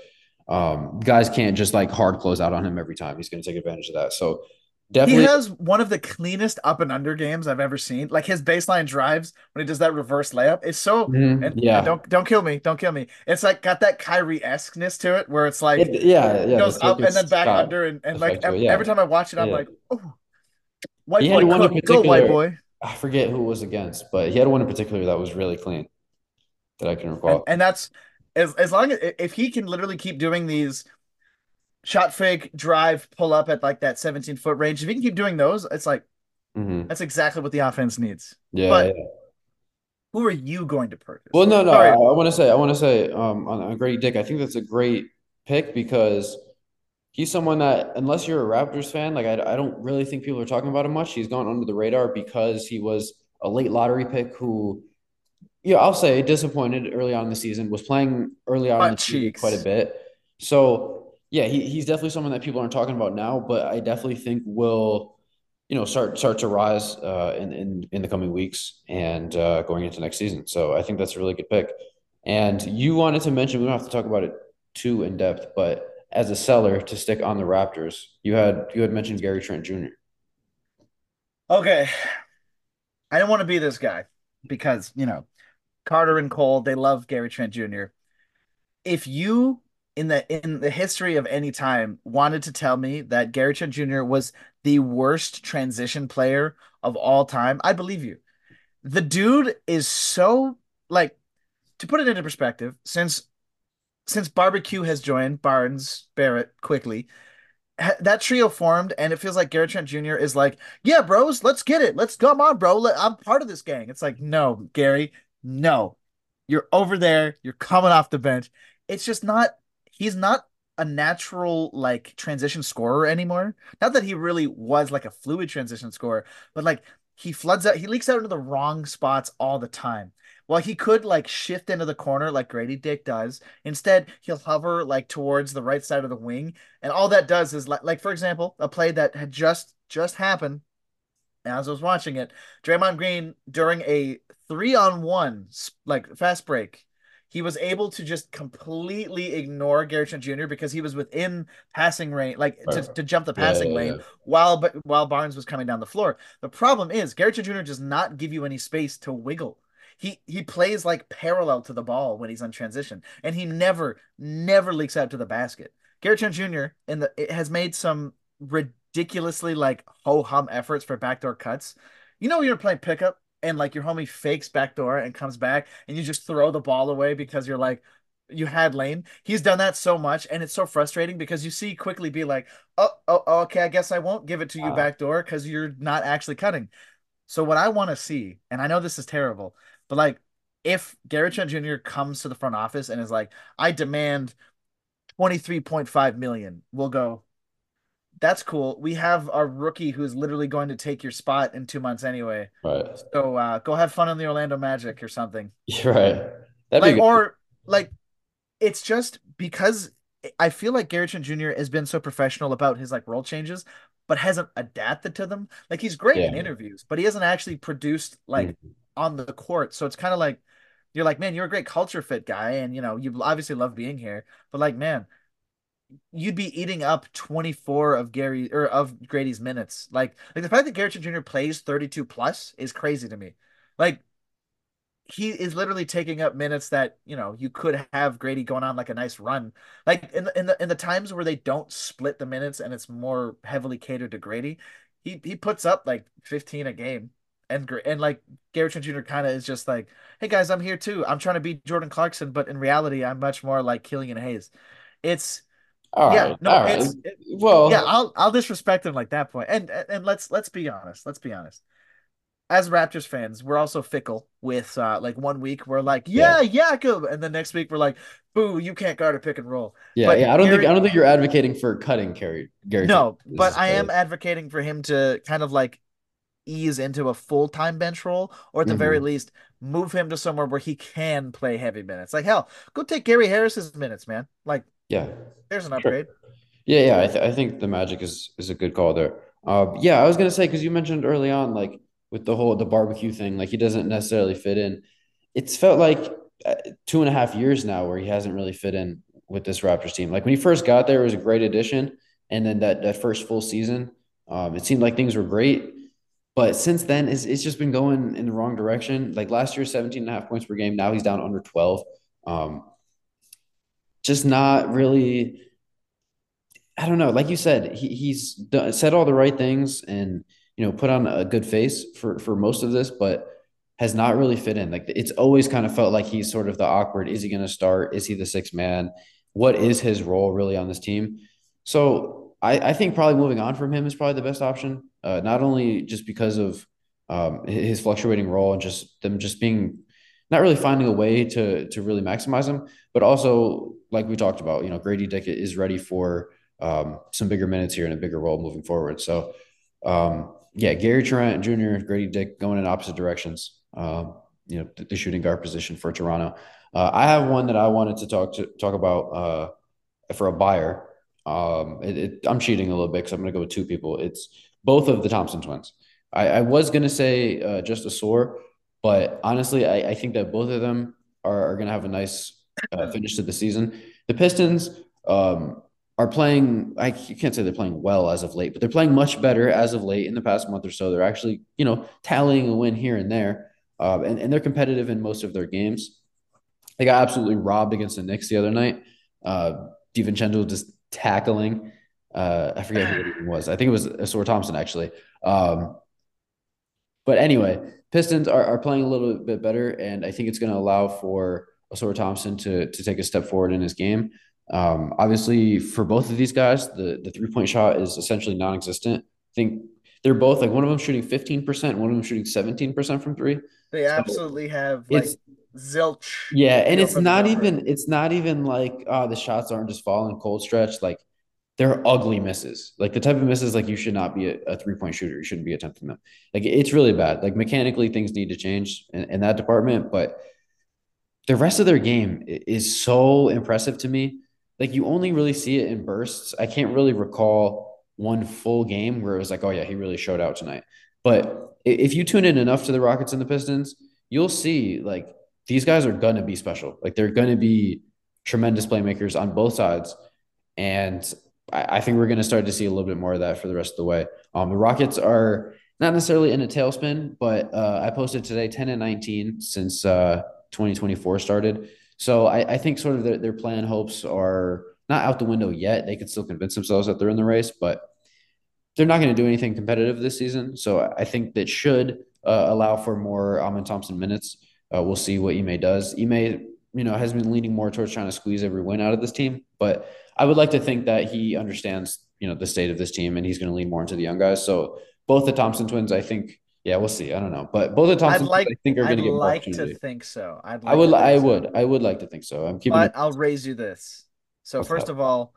um, guys can't just like hard close out on him every time. He's going to take advantage of that. So Definitely. He has one of the cleanest up and under games I've ever seen. Like his baseline drives when he does that reverse layup, it's so mm-hmm. and, yeah. And don't don't kill me, don't kill me. It's like got that Kyrie esqueness to it, where it's like it, yeah, yeah, goes up and then back under, and, and like every, yeah. every time I watch it, I'm yeah. like, oh, white boy, cook, go white boy. I forget who it was against, but he had one in particular that was really clean that I can recall. And, and that's as as long as if he can literally keep doing these shot fake, drive, pull up at like that 17 foot range. If you can keep doing those, it's like mm-hmm. that's exactly what the offense needs. Yeah. But yeah. who are you going to purchase? Well, no, no. I, I want to say, I want to say, um, on, on Grady Dick, I think that's a great pick because he's someone that, unless you're a Raptors fan, like I, I don't really think people are talking about him much. He's gone under the radar because he was a late lottery pick who. Yeah, I'll say disappointed early on in the season. Was playing early on in the season quite a bit. So yeah, he, he's definitely someone that people aren't talking about now, but I definitely think will, you know, start start to rise uh, in, in in the coming weeks and uh, going into next season. So I think that's a really good pick. And you wanted to mention we don't have to talk about it too in depth, but as a seller to stick on the Raptors, you had you had mentioned Gary Trent Jr. Okay, I don't want to be this guy because you know Carter and Cole they love Gary Trent Jr. If you in the in the history of any time wanted to tell me that Gary Trent Jr. was the worst transition player of all time, I believe you. The dude is so like to put it into perspective, since since barbecue has joined Barnes, Barrett, Quickley, that trio formed, and it feels like Gary Trent Jr. is like, yeah, bros, let's get it. Let's come on, bro. I'm part of this gang. It's like, no, Gary, no. You're over there. You're coming off the bench. It's just not, he's not a natural like transition scorer anymore. Not that he really was like a fluid transition scorer, but like he floods out, he leaks out into the wrong spots all the time. While he could like shift into the corner like Grady Dick does. Instead, he'll hover like towards the right side of the wing, and all that does is like, like for example, a play that had just just happened. As I was watching it, Draymond Green during a three on one like fast break, he was able to just completely ignore Gary Trent Jr. because he was within passing range, like to, to jump the passing yeah, yeah, lane yeah. while but while Barnes was coming down the floor. The problem is Gary Trent Jr. does not give you any space to wiggle he he plays like parallel to the ball when he's on transition, and he never never leaks out to the basket. Gary Trent Jr. in the it has made some ridiculously like ho hum efforts for backdoor cuts. You know, when you're playing pickup and like your homie fakes backdoor and comes back, and you just throw the ball away because you're like you had lane. He's done that so much, and it's so frustrating because you see Quickley be like, "Oh, oh, oh okay, I guess I won't give it to you uh-huh. wow. backdoor because you're not actually cutting." So what I want to see, and I know this is terrible, but like, if Gary Trent Jr. comes to the front office and is like, I demand 23.5 million, we'll go, that's cool. We have a rookie who's literally going to take your spot in two months anyway. Right. So uh, go have fun on the Orlando Magic or something. [LAUGHS] You're right. That'd like, or like, it's just because I feel like Gary Trent Jr. has been so professional about his like role changes, but hasn't adapted to them. Like he's great yeah. in interviews, but he hasn't actually produced like mm-hmm on the court. So it's kind of like you're like, man, you're a great culture fit guy, and you know you obviously love being here. But like, man, you'd be eating up 24 of Gary or of Grady's minutes. Like, like the fact that Gary Jr. plays 32 plus is crazy to me. Like, he is literally taking up minutes that you know you could have Grady going on like a nice run. Like in the in the in the times where they don't split the minutes and it's more heavily catered to Grady, he he puts up like 15 a game and and like Gary Trent Jr. kind of is just like, hey guys, I'm here too. I'm trying to beat Jordan Clarkson, but in reality, I'm much more like Killian Hayes. It's all yeah, right, no, it's it, well, yeah, I'll I'll disrespect him like that point. And and let's let's be honest. Let's be honest. As Raptors fans, we're also fickle with uh like one week we're like, yeah, yeah, Jakob, and the next week we're like, boo, you can't guard a pick and roll. Yeah, but yeah. I don't Gary, think I don't think you're [LAUGHS] advocating for cutting Gary. Gary no, but I am advocating for him to kind of like ease into a full time bench role, or at the mm-hmm. very least, move him to somewhere where he can play heavy minutes. Like hell, go take Gary Harris's minutes, man. Like, yeah, there's an upgrade. Sure. Yeah, yeah. I, th- I think the Magic is is a good call there. Uh, yeah, I was gonna say because you mentioned early on, like with the whole the barbecue thing, like he doesn't necessarily fit in. It's felt like uh, two and a half years now where he hasn't really fit in with this Raptors team. Like when he first got there, it was a great addition, and then that that first full season, um, it seemed like things were great. But since then, it's, it's just been going in the wrong direction. Like last year, 17 and a half points per game. Now he's down under 12. Um, just not really. I don't know. Like you said, he, he's done, said all the right things and you know put on a good face for for most of this, but has not really fit in. Like it's always kind of felt like he's sort of the awkward. Is he going to start? Is he the sixth man? What is his role really on this team? So I, I think probably moving on from him is probably the best option uh, not only just because of um, his fluctuating role and just them just being not really finding a way to to really maximize him, but also like we talked about, you know, Grady Dick is ready for um, some bigger minutes here and a bigger role moving forward. So, um, yeah, Gary Trent Jr., Grady Dick going in opposite directions. Um, you know, the, the, shooting guard position for Toronto. Uh, I have one that I wanted to talk to talk about uh, for a buyer. Um, it, it, I'm cheating a little bit because I'm going to go with two people. It's both of the Thompson twins. I, I was going to say uh, just Ausar, but honestly, I, I, think that both of them are, are going to have a nice uh, [LAUGHS] finish to the season. The Pistons um, are playing, I can't say they're playing well as of late, but they're playing much better as of late in the past month or so. They're actually, you know, tallying a win here and there, uh, and, and they're competitive in most of their games. They got absolutely robbed against the Knicks the other night. Uh, DiVincenzo just tackling. Uh, I forget who it [SIGHS] was. I think it was Ausar Thompson actually. Um, but anyway, Pistons are, are playing a little bit better, and I think it's going to allow for Ausar Thompson to to take a step forward in his game. Um, obviously, for both of these guys, the the three point shot is essentially non-existent. I think they're both like one of them shooting 15%, one of them shooting 17% from three. They so absolutely have like zilch. Yeah, and it's not even it's not even like uh the shots aren't just falling cold stretch. Like they're ugly misses. Like the type of misses like you should not be a, a three-point shooter. You shouldn't be attempting them. Like it's really bad. Like mechanically things need to change in, in that department, but the rest of their game is so impressive to me. Like you only really see it in bursts. I can't really recall one full game where it was like, oh yeah, he really showed out tonight. But if you tune in enough to the Rockets and the Pistons, you'll see like these guys are gonna be special. Like they're gonna be tremendous playmakers on both sides. And I, I think we're gonna start to see a little bit more of that for the rest of the way. Um, the Rockets are not necessarily in a tailspin, but uh, I posted today 10 and 19 since uh, 2024 started. So I, I think sort of their, their plan hopes are not out the window yet. They can still convince themselves that they're in the race, but they're not going to do anything competitive this season. So I think that should uh, allow for more Amen Thompson minutes. Uh, we'll see what Ime does. Ime, you know, has been leaning more towards trying to squeeze every win out of this team, but I would like to think that he understands, you know, the state of this team and he's going to lean more into the young guys. So both the Thompson twins, I think, yeah, we'll see. I don't know, but both the Thompson like, twins, I think are going to get like to think so. I'd like I would, I would, so. I would like to think so. I'm keeping. But I'll raise you this. So first of all,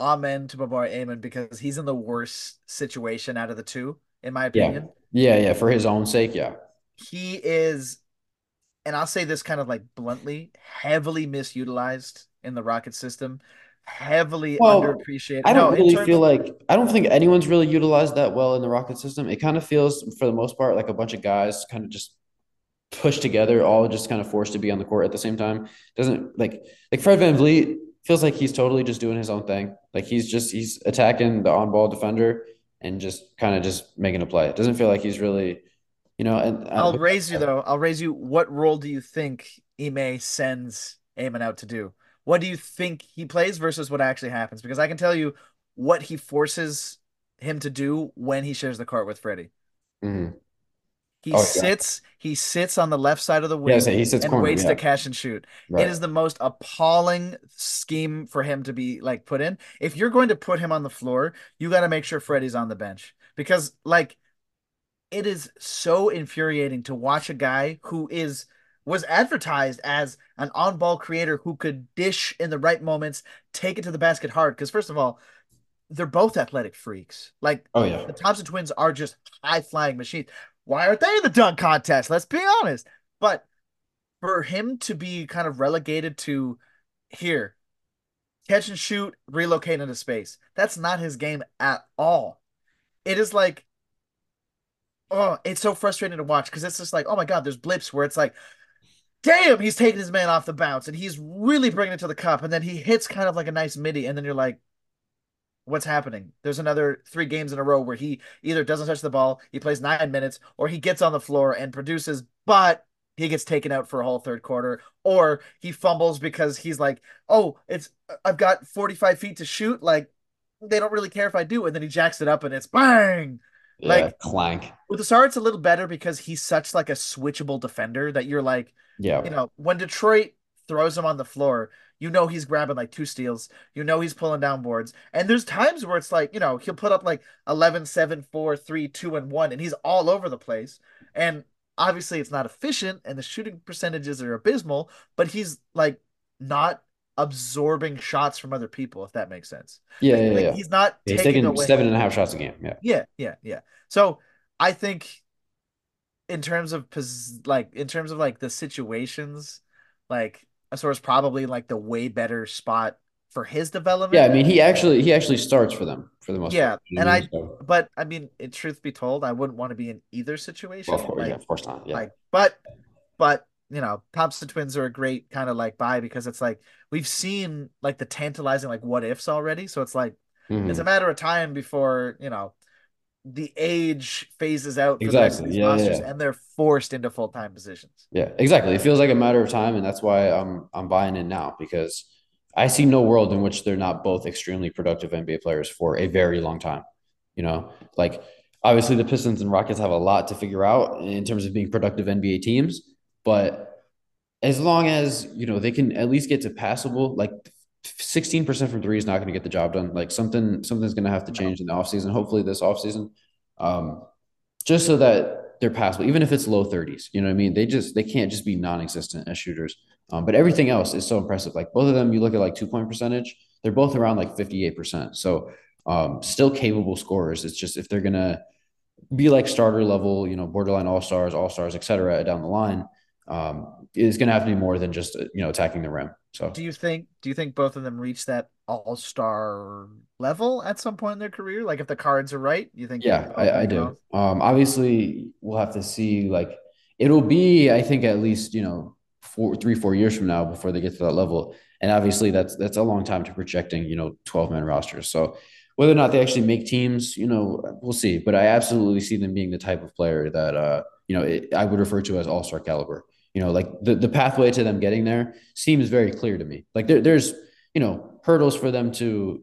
amen to Babar Amen because he's in the worst situation out of the two, in my opinion. Yeah, yeah, yeah. For his own sake, yeah. He is, and I'll say this kind of like bluntly, heavily misutilized in the rocket system. Heavily well, underappreciated. I don't no, really feel of- like I don't think anyone's really utilized that well in the rocket system. It kind of feels, for the most part, like a bunch of guys kind of just pushed together, all just kind of forced to be on the court at the same time. Doesn't like like Fred VanVleet feels like he's totally just doing his own thing. Like he's just he's attacking the on ball defender and just kind of just making a play. It doesn't feel like he's really, you know. And uh, I'll raise you though. I'll raise you. What role do you think Ime sends Amen out to do? What do you think he plays versus what actually happens? Because I can tell you what he forces him to do when he shares the court with Freddie. Mm-hmm. He oh, sits. Yeah. He sits on the left side of the wing. Yeah, he sits and corner, waits yeah. to cash and shoot. Right. It is the most appalling scheme for him to be like put in. If you're going to put him on the floor, you got to make sure Freddie's on the bench because like it is so infuriating to watch a guy who is was advertised as an on-ball creator who could dish in the right moments, take it to the basket hard. Because first of all, they're both athletic freaks. Like, oh yeah, the Thompson twins are just high flying machines. Why aren't they in the dunk contest? Let's be honest. But for him to be kind of relegated to here, catch and shoot, relocate into space, that's not his game at all. It is like, oh, it's so frustrating to watch because it's just like, oh my God, there's blips where it's like, damn, he's taking his man off the bounce and he's really bringing it to the cup. And then he hits kind of like a nice midi. And then you're like, what's happening. There's another three games in a row where he either doesn't touch the ball, he plays nine minutes, or he gets on the floor and produces, but he gets taken out for a whole third quarter, or he fumbles because he's like, oh, it's I've got 45 feet to shoot. Like they don't really care if I do, and then he jacks it up and it's bang. Yeah, like clank. With Ausar, it's a little better because he's such like a switchable defender that you're like, yeah, you know, when Detroit throws him on the floor, you know he's grabbing like two steals. You know he's pulling down boards. And there's times where it's like, you know, he'll put up like 11, 7, 4, 3, 2, and 1, and he's all over the place. And obviously it's not efficient and the shooting percentages are abysmal, but he's like not absorbing shots from other people, if that makes sense. Yeah, like, yeah, like, yeah. He's not yeah, he's taking, taking seven and a half shots a game. Yeah. Yeah, yeah, yeah. So I think in terms of like in terms of like the situations, like is probably like the way better spot for his development. Yeah, I mean, he actually he actually starts for them for the most yeah, part. Yeah, and I so. but I mean, in truth be told, I wouldn't want to be in either situation. Well, of course, like, yeah, of course not. Yeah, like, but but you know, Thompson twins are a great kind of like buy because it's like we've seen like the tantalizing like what ifs already, so it's like mm-hmm. it's a matter of time before you know the age phases out exactly. Yeah, yeah, and they're forced into full-time positions. Yeah exactly. It feels like a matter of time and that's why i'm i'm buying in now because I see no world in which they're not both extremely productive NBA players for a very long time. You know, like obviously the Pistons and Rockets have a lot to figure out in terms of being productive NBA teams, but as long as, you know, they can at least get to passable, like 16% from three is not going to get the job done. Like something, something's going to have to change in the offseason, hopefully this offseason. Um, just so that they're passable, even if it's low 30s. You know what I mean? They just they can't just be non-existent as shooters. Um, but everything else is so impressive. Like both of them, you look at like two point percentage, they're both around like 58%. So um, still capable scorers. It's just if they're gonna be like starter level, you know, borderline all stars, all stars, et cetera, down the line, um, it's gonna have to be more than just you know attacking the rim. So do you think do you think both of them reach that all star level at some point in their career? Like if the cards are right, you think? Yeah, I, I do. Um, obviously, we'll have to see. Like it'll be, I think, at least you know four, three, four years from now before they get to that level. And obviously, that's that's a long time to projecting, you know, twelve man rosters. So whether or not they actually make teams, you know, we'll see. But I absolutely see them being the type of player that, uh, you know, it, I would refer to as all star caliber. You know, like the, the pathway to them getting there seems very clear to me. Like there, there's, you know, hurdles for them to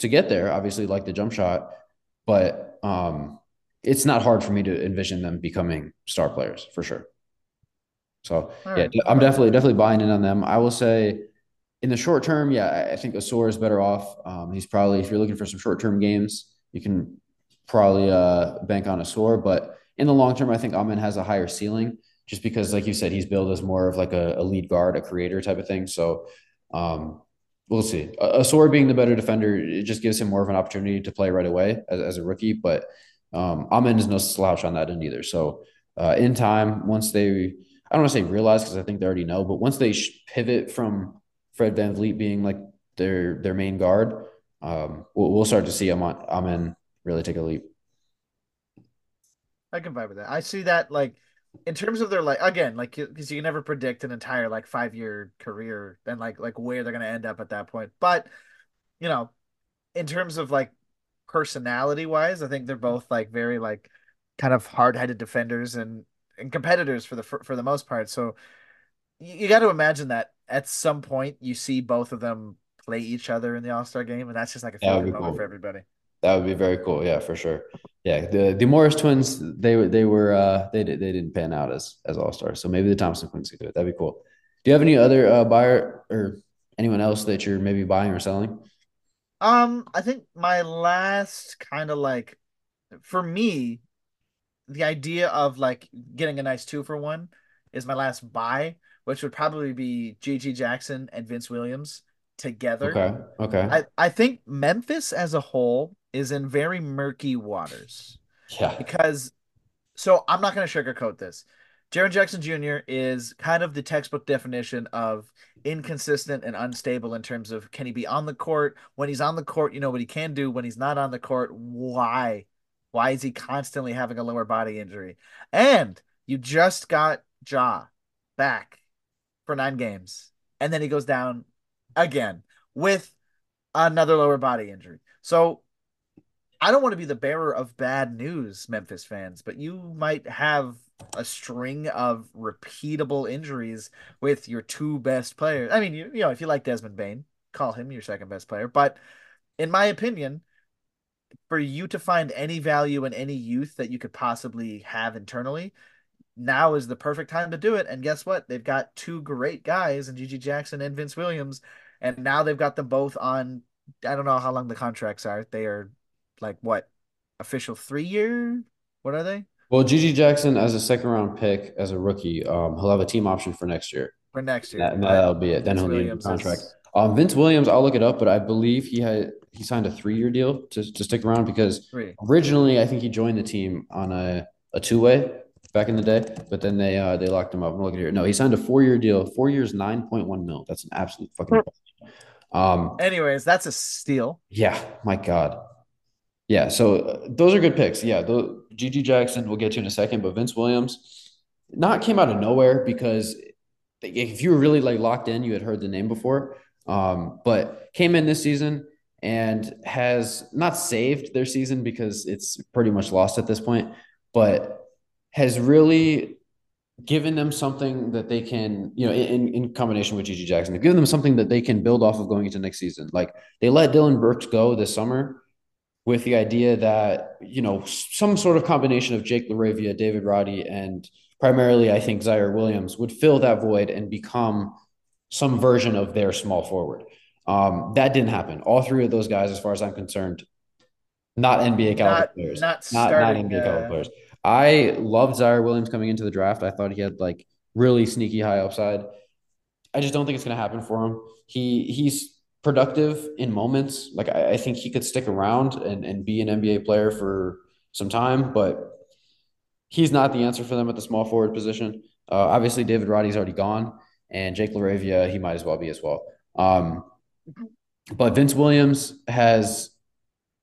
to get there. Obviously, like the jump shot, but um, it's not hard for me to envision them becoming star players for sure. So right. yeah, I'm definitely definitely buying in on them. I will say in the short term, yeah, I think Ausar is better off. Um, he's probably if you're looking for some short term games, you can probably uh, bank on Ausar. But in the long term, I think Amen has a higher ceiling just because, like you said, he's billed as more of like a, a lead guard, a creator type of thing. So um, we'll see. Ausar being the better defender, it just gives him more of an opportunity to play right away as, as a rookie. But um, Amen is no slouch on that end either. So uh, in time, once they I don't want to say realize because I think they already know, but once they pivot from Fred Van VanVleet being like their their main guard, um, we'll, we'll start to see Amen really take a leap. I can vibe with that. I see that like in terms of their like again like because you can never predict an entire like five year career and like like where they're gonna end up at that point. But you know, in terms of like personality wise, I think they're both like very like kind of hard headed defenders and and competitors for the for, for the most part. So you, you got to imagine that at some point you see both of them play each other in the All Star game, and that's just like a favorite moment cool. for everybody. That would be very cool. Yeah, for sure. Yeah, the the Morris twins they were they were uh they did they didn't pan out as as All Stars, so maybe the Thompson twins could do it. That'd be cool. Do you have any other uh, buyer or anyone else that you're maybe buying or selling? Um, I think my last kind of like for me, the idea of like getting a nice two for one is my last buy, which would probably be GG Jackson and Vince Williams together. Okay. Okay. I, I think Memphis as a whole is in very murky waters. Yeah. Because so I'm not gonna sugarcoat this. Jaren Jackson Jr. is kind of the textbook definition of inconsistent and unstable in terms of can he be on the court? When he's on the court, you know what he can do. When he's not on the court, why why is he constantly having a lower body injury? And you just got Ja back for nine games, and then he goes down again with another lower body injury. So I don't want to be the bearer of bad news, Memphis fans, but you might have a string of repeatable injuries with your two best players. I mean, you, you know, if you like Desmond Bane, call him your second best player. But in my opinion, for you to find any value in any youth that you could possibly have internally, now is the perfect time to do it. And guess what? They've got two great guys in GG Jackson and Vince Williams. And now they've got them both on I don't know how long the contracts are. They are like what official three year? What are they? Well, GG Jackson as a second round pick as a rookie, um, he'll have a team option for next year. For next year, that, will be it. Then Vince he'll need a contract. Is... Um, Vince Williams, I'll look it up, but I believe he had he signed a three year deal to, to stick around because Three. originally I think he joined the team on a, a two way back in the day, but then they uh they locked him up. I'm looking here. No, he signed a four year deal, four years, nine point one mil. That's an absolute fucking. um. Anyways, that's a steal. Yeah, my God. Yeah, so uh, those are good picks. Yeah, the GG Jackson we'll get to in a second, but Vince Williams not came out of nowhere because if you were really like locked in, you had heard the name before. Um, but came in this season and has not saved their season because it's pretty much lost at this point, but has really given them something that they can, you know, in, in combination with GG Jackson, give them something that they can build off of going into next season. Like they let Dillon Brooks go this summer with the idea that, you know, some sort of combination of Jake LaRavia, David Roddy, and primarily, I think, Ziaire Williams would fill that void and become some version of their small forward. Um, that didn't happen. All three of those guys, as far as I'm concerned, not NBA caliber not, players, not, starting, not NBA caliber players. I loved Ziaire Williams coming into the draft. I thought he had like really sneaky high upside. I just don't think it's going to happen for him. He he's productive in moments. Like I, I, think he could stick around and, and be an NBA player for some time, but he's not the answer for them at the small forward position. Uh, obviously, David Roddy's already gone, and Jake LaRavia, he might as well be as well. Um, but Vince Williams has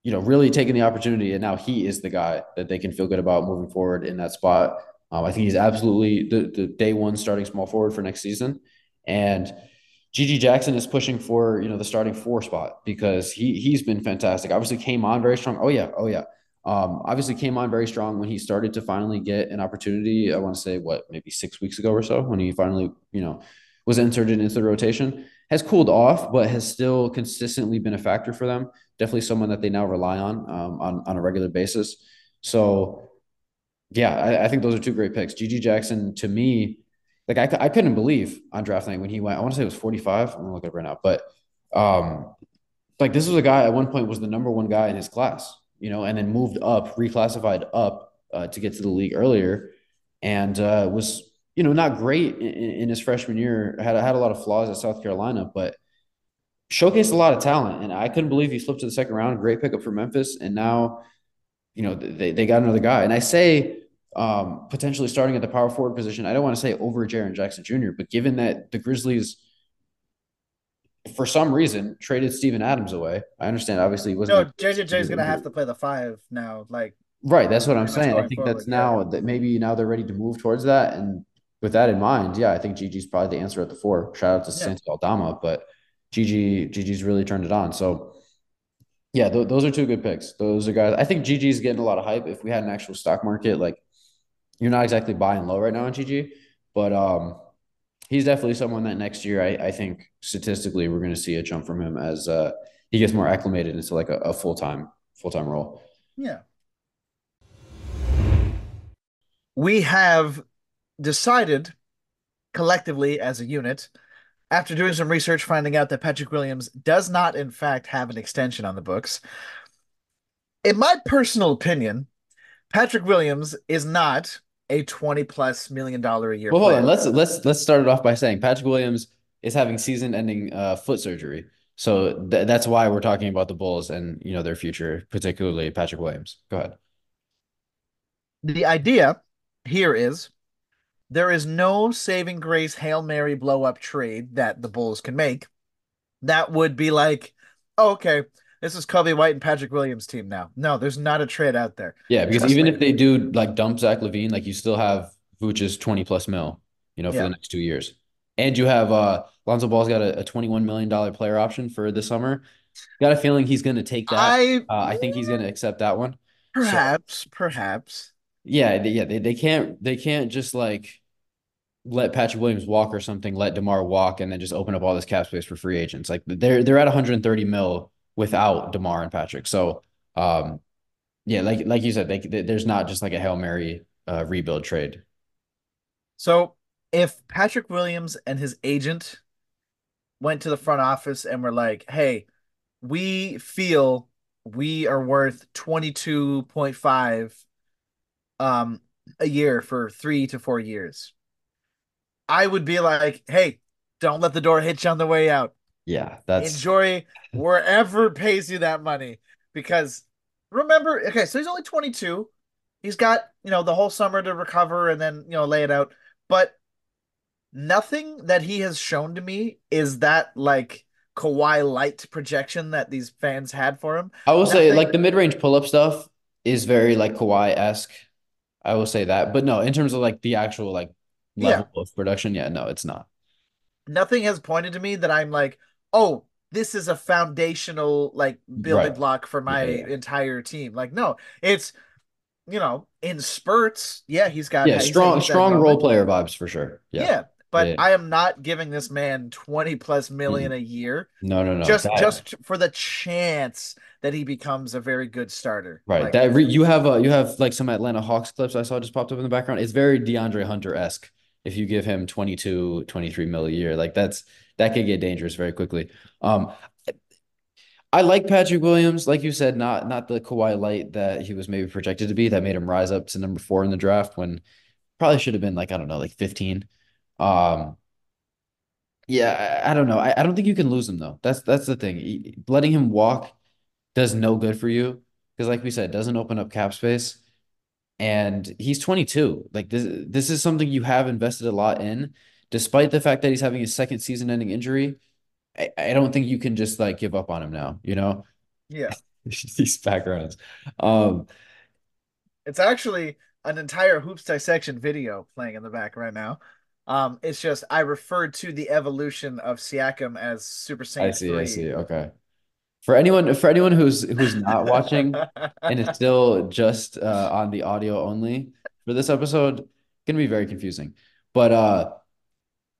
you know, really taken the opportunity, and now he is the guy that they can feel good about moving forward in that spot. Um, I think he's absolutely the, the day one starting small forward for next season, and GG Jackson is pushing for you know the starting four spot because he he's been fantastic. Obviously, came on very strong. Oh yeah, oh yeah. Um, obviously came on very strong when he started to finally get an opportunity. I want to say what maybe six weeks ago or so when he finally you know was inserted into the rotation. Has cooled off, but has still consistently been a factor for them definitely someone that they now rely on um, on on a regular basis. So, yeah, I, I, think those are two great picks. GG Jackson to me, like I, I couldn't believe on draft night when he went. I want to say it was forty five. I'm gonna look it up right now, but um, like this was a guy at one point was the number one guy in his class, you know, and then moved up, reclassified up uh, to get to the league earlier, and uh, was you know not great in, in his freshman year. Had had a lot of flaws at South Carolina, but showcased a lot of talent, and I couldn't believe he slipped to the second round. Great pickup for Memphis, and now, you know, they, they got another guy. And I say um, potentially starting at the power forward position. I don't want to say over Jaren Jackson Jr., but given that the Grizzlies, for some reason, traded Steven Adams away, I understand. Obviously, he wasn't. No, JJJ is going to have to play the five now. Like, right. That's what I'm saying. I think forward, that's now yeah. that maybe now they're ready to move towards that. And with that in mind, yeah, I think GG's probably the answer at the four. Shout out to yeah. Santi Aldama, but GG GG's really turned it on. So yeah, th- those are two good picks. Those are guys. I think GG's getting a lot of hype. If we had an actual stock market, like you're not exactly buying low right now on GG, but um, he's definitely someone that next year I, I think statistically we're going to see a jump from him as uh, he gets more acclimated into like a, a full time full time role. Yeah. We have decided collectively as a unit after doing some research, finding out that Patrick Williams does not, in fact, have an extension on the books. In my personal opinion, Patrick Williams is not a 20 plus million dollar a year. Well, hold on. Let's let's let's start it off by saying Patrick Williams is having season ending uh, foot surgery. So th- that's why we're talking about the Bulls and you know their future, particularly Patrick Williams. Go ahead. The idea here is there is no saving grace Hail Mary blow up trade that the Bulls can make. That would be like, oh, okay, this is Coby White and Patrick Williams team now. No, there's not a trade out there. Yeah, because Trust even me. if they do like dump Zach LaVine, like you still have Vooch's 20 plus mil, you know, for yeah. the next two years. And you have uh Lonzo Ball's got a, a $21 million player option for this summer. Got a feeling he's gonna take that. I, uh, I think he's gonna accept that one. Perhaps, so, perhaps. Yeah, they, yeah, they, they can't they can't just like let Patrick Williams walk or something, let DeMar walk, and then just open up all this cap space for free agents. Like they're they're at 130 mil without DeMar and Patrick. So um yeah, like like you said, they, there's not just like a Hail Mary uh, rebuild trade. So if Patrick Williams and his agent went to the front office and were like, "Hey, we feel we are worth 22.5 um a year for 3 to 4 years." I would be like, hey, don't let the door hit you on the way out. Yeah, that's enjoy wherever pays you that money. Because remember, okay, so he's only 22. He's got, you know, the whole summer to recover and then, you know, lay it out. But nothing that he has shown to me is that like Kawhi light projection that these fans had for him. I will nothing... say, like the mid range pull up stuff is very like Kawhi esque. I will say that, but no, in terms of like the actual like level yeah. of production. Yeah, no, it's not. Nothing has pointed to me that I'm like, oh, this is a foundational like building right. block for my yeah, yeah. entire team. Like, no, it's you know, in spurts, yeah, he's got yeah, strong strong role player vibes for sure. Yeah. Yeah, but. I am not giving this man 20 plus 1000000 mm a year. No, no, no. Just that, just for the chance that he becomes a very good starter. Right. Like, that re- you have uh, you have like some Atlanta Hawks clips I saw just popped up in the background. It's very DeAndre Hunter-esque if you give him 22, 23 mil a year. Like that's that could get dangerous very quickly. Um I like Patrick Williams, like you said, not not the Kawhi light that he was maybe projected to be. That made him rise up to number four in the draft when probably should have been like I don't know, like fifteen. Um, yeah, I, I don't know. I, I don't think you can lose him though. That's that's the thing. Letting him walk does no good for you because, like we said, doesn't open up cap space. And he's 22. Like this, this is something you have invested a lot in, despite the fact that he's having a second season-ending injury I, I don't think you can just like give up on him now, you know? Yeah. [LAUGHS] These backgrounds. Um it's actually an entire hoops dissection video playing in the back right now. Um, it's just I referred to the evolution of Siakam as Super Saiyan. I see, 3. I see. Okay. For anyone for anyone who's who's not watching and is still just uh, on the audio only for this episode, gonna be very confusing. But uh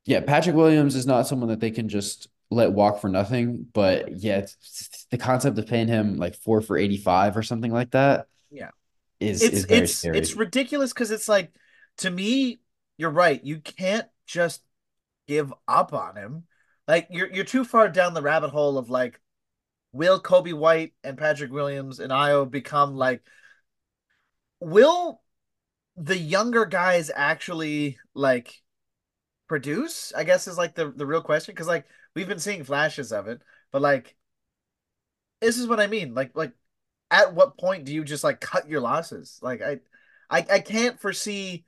yeah, Patrick Williams is not someone that they can just let walk for nothing. But yeah, the concept of paying him like four for 85 or something like that. Yeah. Is, it's, is very it's, scary. It's ridiculous because it's like, to me, you're right. You can't just give up on him. Like you're you're too far down the rabbit hole of like, will Coby White and Patrick Williams and Ayo become like, will the younger guys actually like produce? I guess is like the the real question because like we've been seeing flashes of it, but like this is what I mean. Like like at what point do you just like cut your losses? Like I I I can't foresee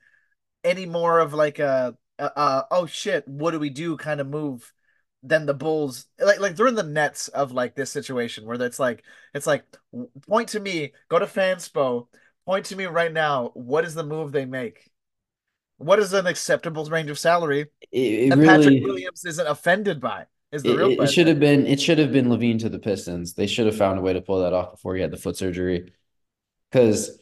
any more of like a, a, a oh shit, what do we do kind of move than the Bulls. Like like they're in the nets of like this situation where it's like it's like point to me, go to Fanspo, point to me right now. What is the move they make? What is an acceptable range of salary? It, it really, Patrick Williams isn't offended by. Is the it, real it should have been it should have been LaVine to the Pistons. They should have found a way to pull that off before he had the foot surgery. Because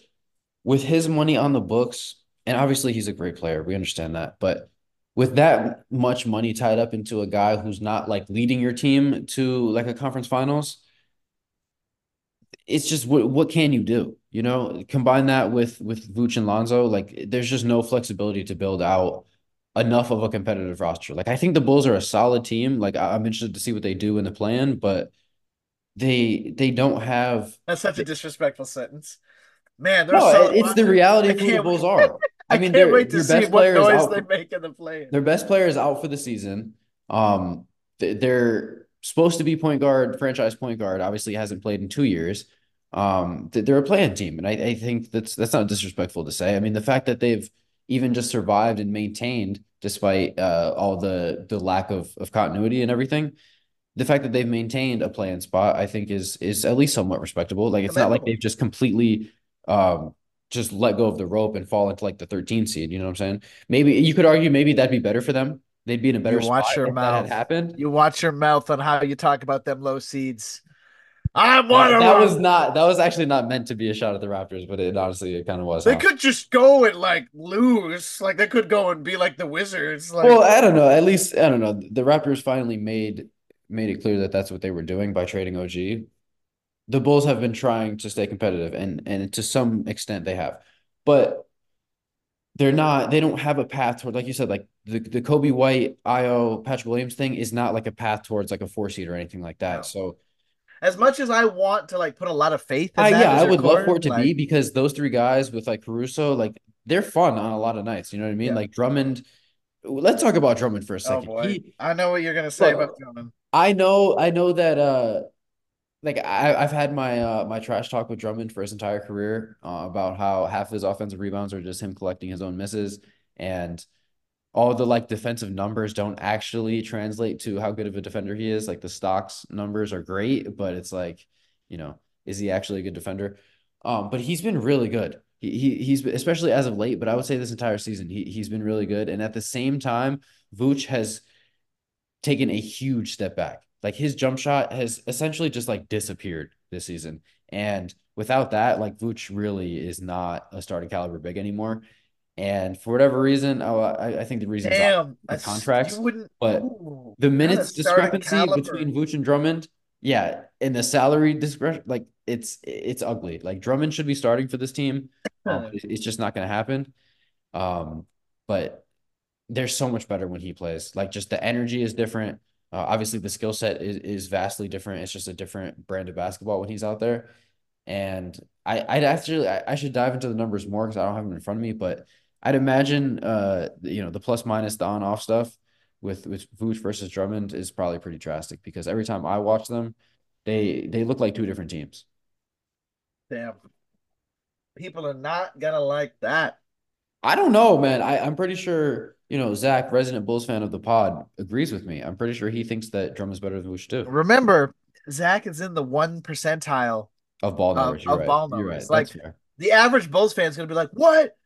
with his money on the books, and obviously he's a great player, we understand that, but with that much money tied up into a guy who's not like leading your team to like a conference finals, it's just what what can you do? You know, combine that with with Vooch and Lonzo, like there's just no flexibility to build out enough of a competitive roster. Like I think the Bulls are a solid team. Like I'm interested to see what they do in the plan, but they they don't have. That's such a disrespectful sentence, man. No, so, it's the reality of who the Bulls are. [LAUGHS] I, I mean, can't wait to see what noise they make in the play. Their best player is out for the season. Um, they're supposed to be point guard, franchise point guard. Obviously, hasn't played in two years. Um, they're a playing team, and I, I think that's that's not disrespectful to say. I mean, the fact that they've even just survived and maintained despite uh, all the the lack of of continuity and everything. The fact that they've maintained a playing spot, I think, is is at least somewhat respectable. Like it's not like they've just completely um, just let go of the rope and fall into like the 13 seed. You know what I'm saying? Maybe you could argue maybe that'd be better for them. They'd be in a better you watch your mouth. happened. You watch your mouth on how you talk about them low seeds. I'm one uh, that was not that was actually not meant to be a shot at the Raptors, but it honestly it kind of was. They huh? could just go and like lose, like they could go and be like the Wizards. Like, well, I don't know. At least I don't know. The Raptors finally made made it clear that that's what they were doing by trading OG. The Bulls have been trying to stay competitive, and and to some extent they have, but they're not. They don't have a path toward, like you said, like the the Coby White, Ayo, Patrick Williams thing is not like a path towards like a four seed or anything like that. No. So as much as I want to like put a lot of faith in uh, that, yeah, I would love for it to like, be because those three guys with like Caruso, like they're fun on a lot of nights. You know what I mean? Yeah. Like Drummond. Let's talk about Drummond for a oh, second. Oh. He, I know what you're gonna say look, about Drummond. I know, I know that uh like I, I've had my uh my trash talk with Drummond for his entire career uh, about how half of his offensive rebounds are just him collecting his own misses and all the like defensive numbers don't actually translate to how good of a defender he is. Like the stocks numbers are great, but it's like, you know, is he actually a good defender? Um, but he's been really good. He, he he's especially as of late, but I would say this entire season he he's been really good. And at the same time, Vooch has taken a huge step back. Like his jump shot has essentially just like disappeared this season. And without that, like Vooch really is not a starting caliber big anymore. And for whatever reason, oh, I, I think the reason Damn, the contracts, but ooh, the minutes discrepancy between Vooch and Drummond, yeah, and the salary discretion, like it's it's ugly. Like Drummond should be starting for this team. [LAUGHS] Um, it's, just not going to happen. Um, but they're so much better when he plays. Like just the energy is different. Uh, obviously, the skill set is, is vastly different. It's just a different brand of basketball when he's out there. And I, I'd actually, I, I should dive into the numbers more because I don't have them in front of me. But I'd imagine, uh, you know, the plus minus, the on off stuff with with Vooch versus Drummond is probably pretty drastic because every time I watch them, they they look like two different teams. Damn, people are not gonna like that. I don't know, man. I, I'm pretty sure, you know, Zach, resident Bulls fan of the pod, agrees with me. I'm pretty sure he thinks that Drum is better than Vooch too. Remember, Zach is in the one percentile of ball numbers. Of, of right. ball numbers. Right. Like the average Bulls fan is gonna be like, "What?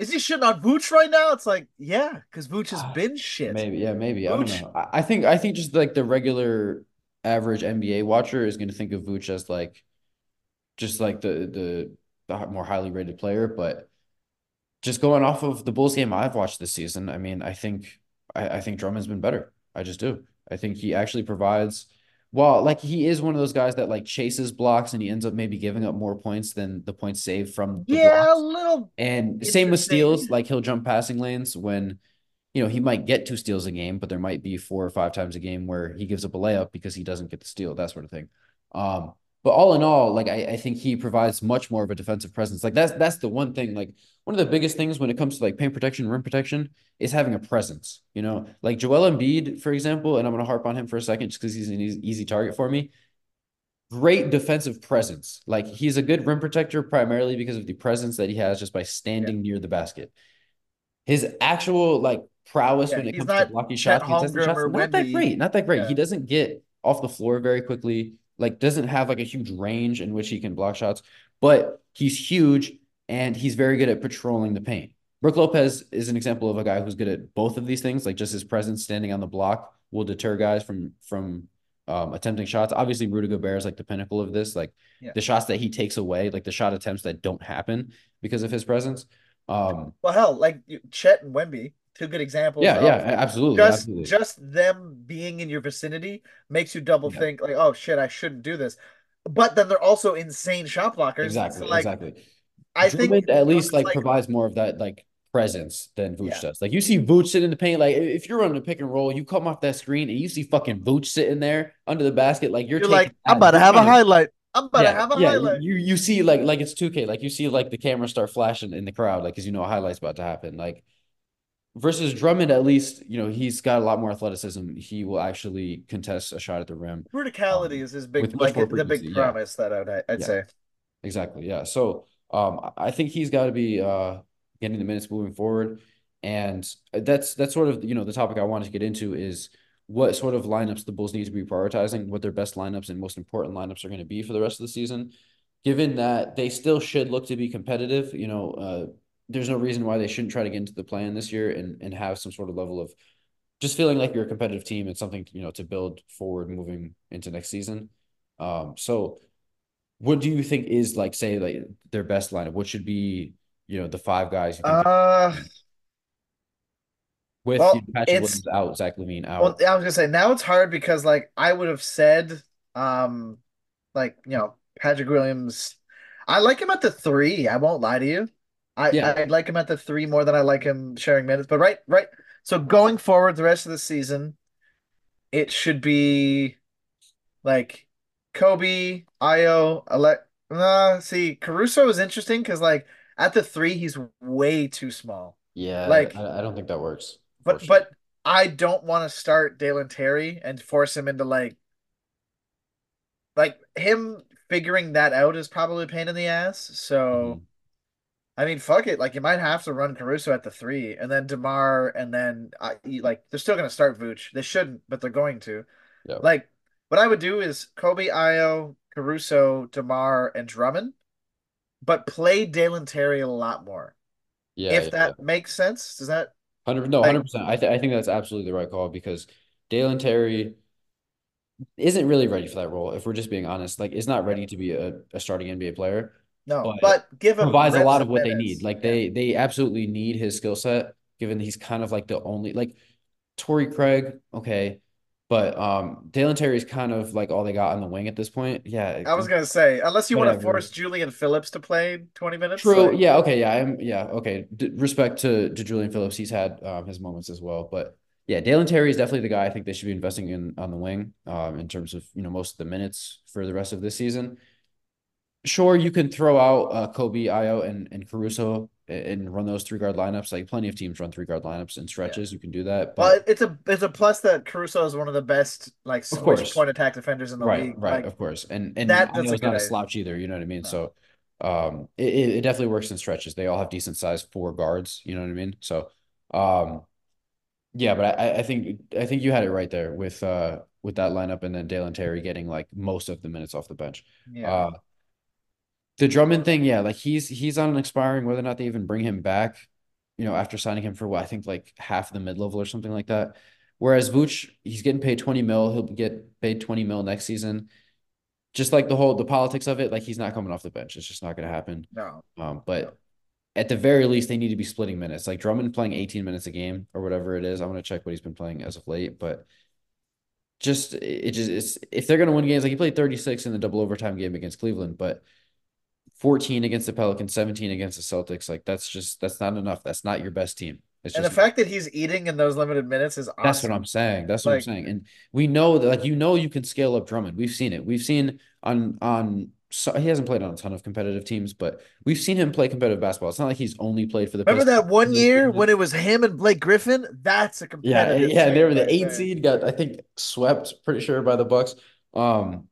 Is he shitting on Vooch right now?" It's like, yeah, because Vooch has ah, been shit. Maybe, yeah, maybe. Vooch. I don't know. I, think, I think just like the regular average NBA watcher is going to think of Vooch as like, just like the the the more highly rated player, but just going off of the Bulls game I've watched this season, I mean, I think I, I think Drummond's been better. I just do. I think he actually provides well, like he is one of those guys that like chases blocks and he ends up maybe giving up more points than the points saved from the yeah, blocks. a little. And same with steals, like he'll jump passing lanes when you know he might get two steals a game, but there might be four or five times a game where he gives up a layup because he doesn't get the steal, that sort of thing. Um, but all in all, like I, I think he provides much more of a defensive presence. Like that's that's the one thing. Like one of the biggest things when it comes to like paint protection, rim protection, is having a presence. You know, like Joel Embiid, for example, and I'm gonna harp on him for a second just because he's an easy, easy target for me. Great defensive presence. Like he's a good rim protector primarily because of the presence that he has just by standing yeah. near the basket. His actual like prowess yeah, when it comes to blocking shots, shots not that great. Not that great. Yeah. He doesn't get off the floor very quickly like doesn't have like a huge range in which he can block shots, but he's huge and he's very good at patrolling the paint. Brook Lopez is an example of a guy who's good at both of these things. Like just his presence standing on the block will deter guys from from um, attempting shots. Obviously, Rudy Gobert is like the pinnacle of this. Like yeah. the shots that he takes away, like the shot attempts that don't happen because of his presence. Um, well, hell, like Chet and Wemby, two good examples. Yeah, yeah, absolutely. Just absolutely. just them being in your vicinity makes you double yeah. think like, oh shit, I shouldn't do this. But then they're also insane shot blockers. Exactly. So, like, exactly. I Drummond think at least like, like, provides more of that like presence than Vooch yeah. does. Like you see Vooch sitting in the paint. Like if you're running a pick and roll, you come off that screen and you see fucking Vooch sitting there under the basket. Like you're, you're like, I'm about to have a highlight. I'm about yeah, to have a yeah, highlight. You you see like like it's 2K. Like you see like the camera start flashing in the crowd, like because you know a highlight's about to happen. Like versus Drummond, at least you know he's got a lot more athleticism. He will actually contest a shot at the rim. Verticality um, is his big, like the big promise yeah. that I'd, I'd yeah. say. Exactly. Yeah. So um, I think he's got to be uh, getting the minutes moving forward, and that's that's sort of you know the topic I wanted to get into is what sort of lineups the Bulls need to be prioritizing, what their best lineups and most important lineups are going to be for the rest of the season. Given that they still should look to be competitive, you know, uh, there's no reason why they shouldn't try to get into the plan this year and and have some sort of level of just feeling like you're a competitive team and something you know to build forward moving into next season. Um, so what do you think is like say like their best lineup? What should be you know the five guys? You think uh, with well, Patrick Williams out, Zach LaVine out. Well, I was gonna say now it's hard because like I would have said, um, like you know Patrick Williams. I like him at the three. I won't lie to you. I yeah. I like him at the three more than I like him sharing minutes. But right, right. So going forward, the rest of the season, it should be like Coby, Ayo, Alex. Uh, see, Caruso is interesting because like at the three, he's way too small. Yeah, like I, I don't think that works. But but I don't want to start Dalen Terry and force him into like like him figuring that out is probably a pain in the ass. So. Mm-hmm I mean, fuck it. Like you might have to run Caruso at the three, and then DeMar, and then uh, like they're still gonna start Vooch. They shouldn't, but they're going to. Yep. Like what I would do is Coby, Ayo, Caruso, DeMar, and Drummond, but play Dalen Terry a lot more. Yeah, if yeah, that yeah. makes sense. Does that? Hundred no, hundred percent. I th- I think that's absolutely the right call because Dalen Terry isn't really ready for that role. If we're just being honest, like is not ready to be a, a starting NBA player. No, but, but give him provides a lot of what minutes. they need. Like they they absolutely need his skill set, given he's kind of like the only like Torrey Craig, okay. But um Dalen Terry is kind of like all they got on the wing at this point. Yeah. I was gonna say, unless you whatever. want to force Julian Phillips to play 20 minutes. True. Like... Yeah, okay, yeah. I'm yeah, okay. D- respect to to Julian Phillips. He's had um, his moments as well. But yeah, Dalen Terry is definitely the guy I think they should be investing in on the wing, um, in terms of you know most of the minutes for the rest of this season. Sure, you can throw out uh, Coby, Ayo, and and Caruso and run those three guard lineups. Like plenty of teams run three guard lineups and stretches. Yeah. You can do that. But well, it's a it's a plus that Caruso is one of the best like switch point attack defenders in the right, league. Right, like, of course. And and that, that's not a slouch either. You know what I mean? No. So um it, it definitely works in stretches. They all have decent size four guards. You know what I mean? So um yeah, but I, I think I think you had it right there with uh with that lineup and then Dalen Terry getting like most of the minutes off the bench. Yeah. Uh, the Drummond thing, yeah, like he's he's on an expiring. Whether or not they even bring him back, you know, after signing him for what I think like half the mid level or something like that. Whereas Vooch, he's getting paid twenty mil. He'll get paid twenty mil next season. Just like the whole the politics of it, like he's not coming off the bench. It's just not going to happen. No. Um, but no. at the very least, they need to be splitting minutes. Like Drummond playing eighteen minutes a game or whatever it is. I want to check what he's been playing as of late, but just it just it's if they're going to win games, like he played 36 in the double overtime game against Cleveland, but 14 against the Pelicans, 17 against the Celtics. Like that's just that's not enough. That's not your best team. It's and the fact that he's eating in those limited minutes is awesome. That's what I'm saying. That's what like, I'm saying. And we know that like you know you can scale up Drummond. We've seen it. We've seen on on so he hasn't played on a ton of competitive teams, but we've seen him play competitive basketball. It's not like he's only played for the. Remember that one year when it was him and Blake Griffin? That's a competitive. Yeah, yeah, they were the eight seed. Got I think swept, pretty sure by the Bucks. Um,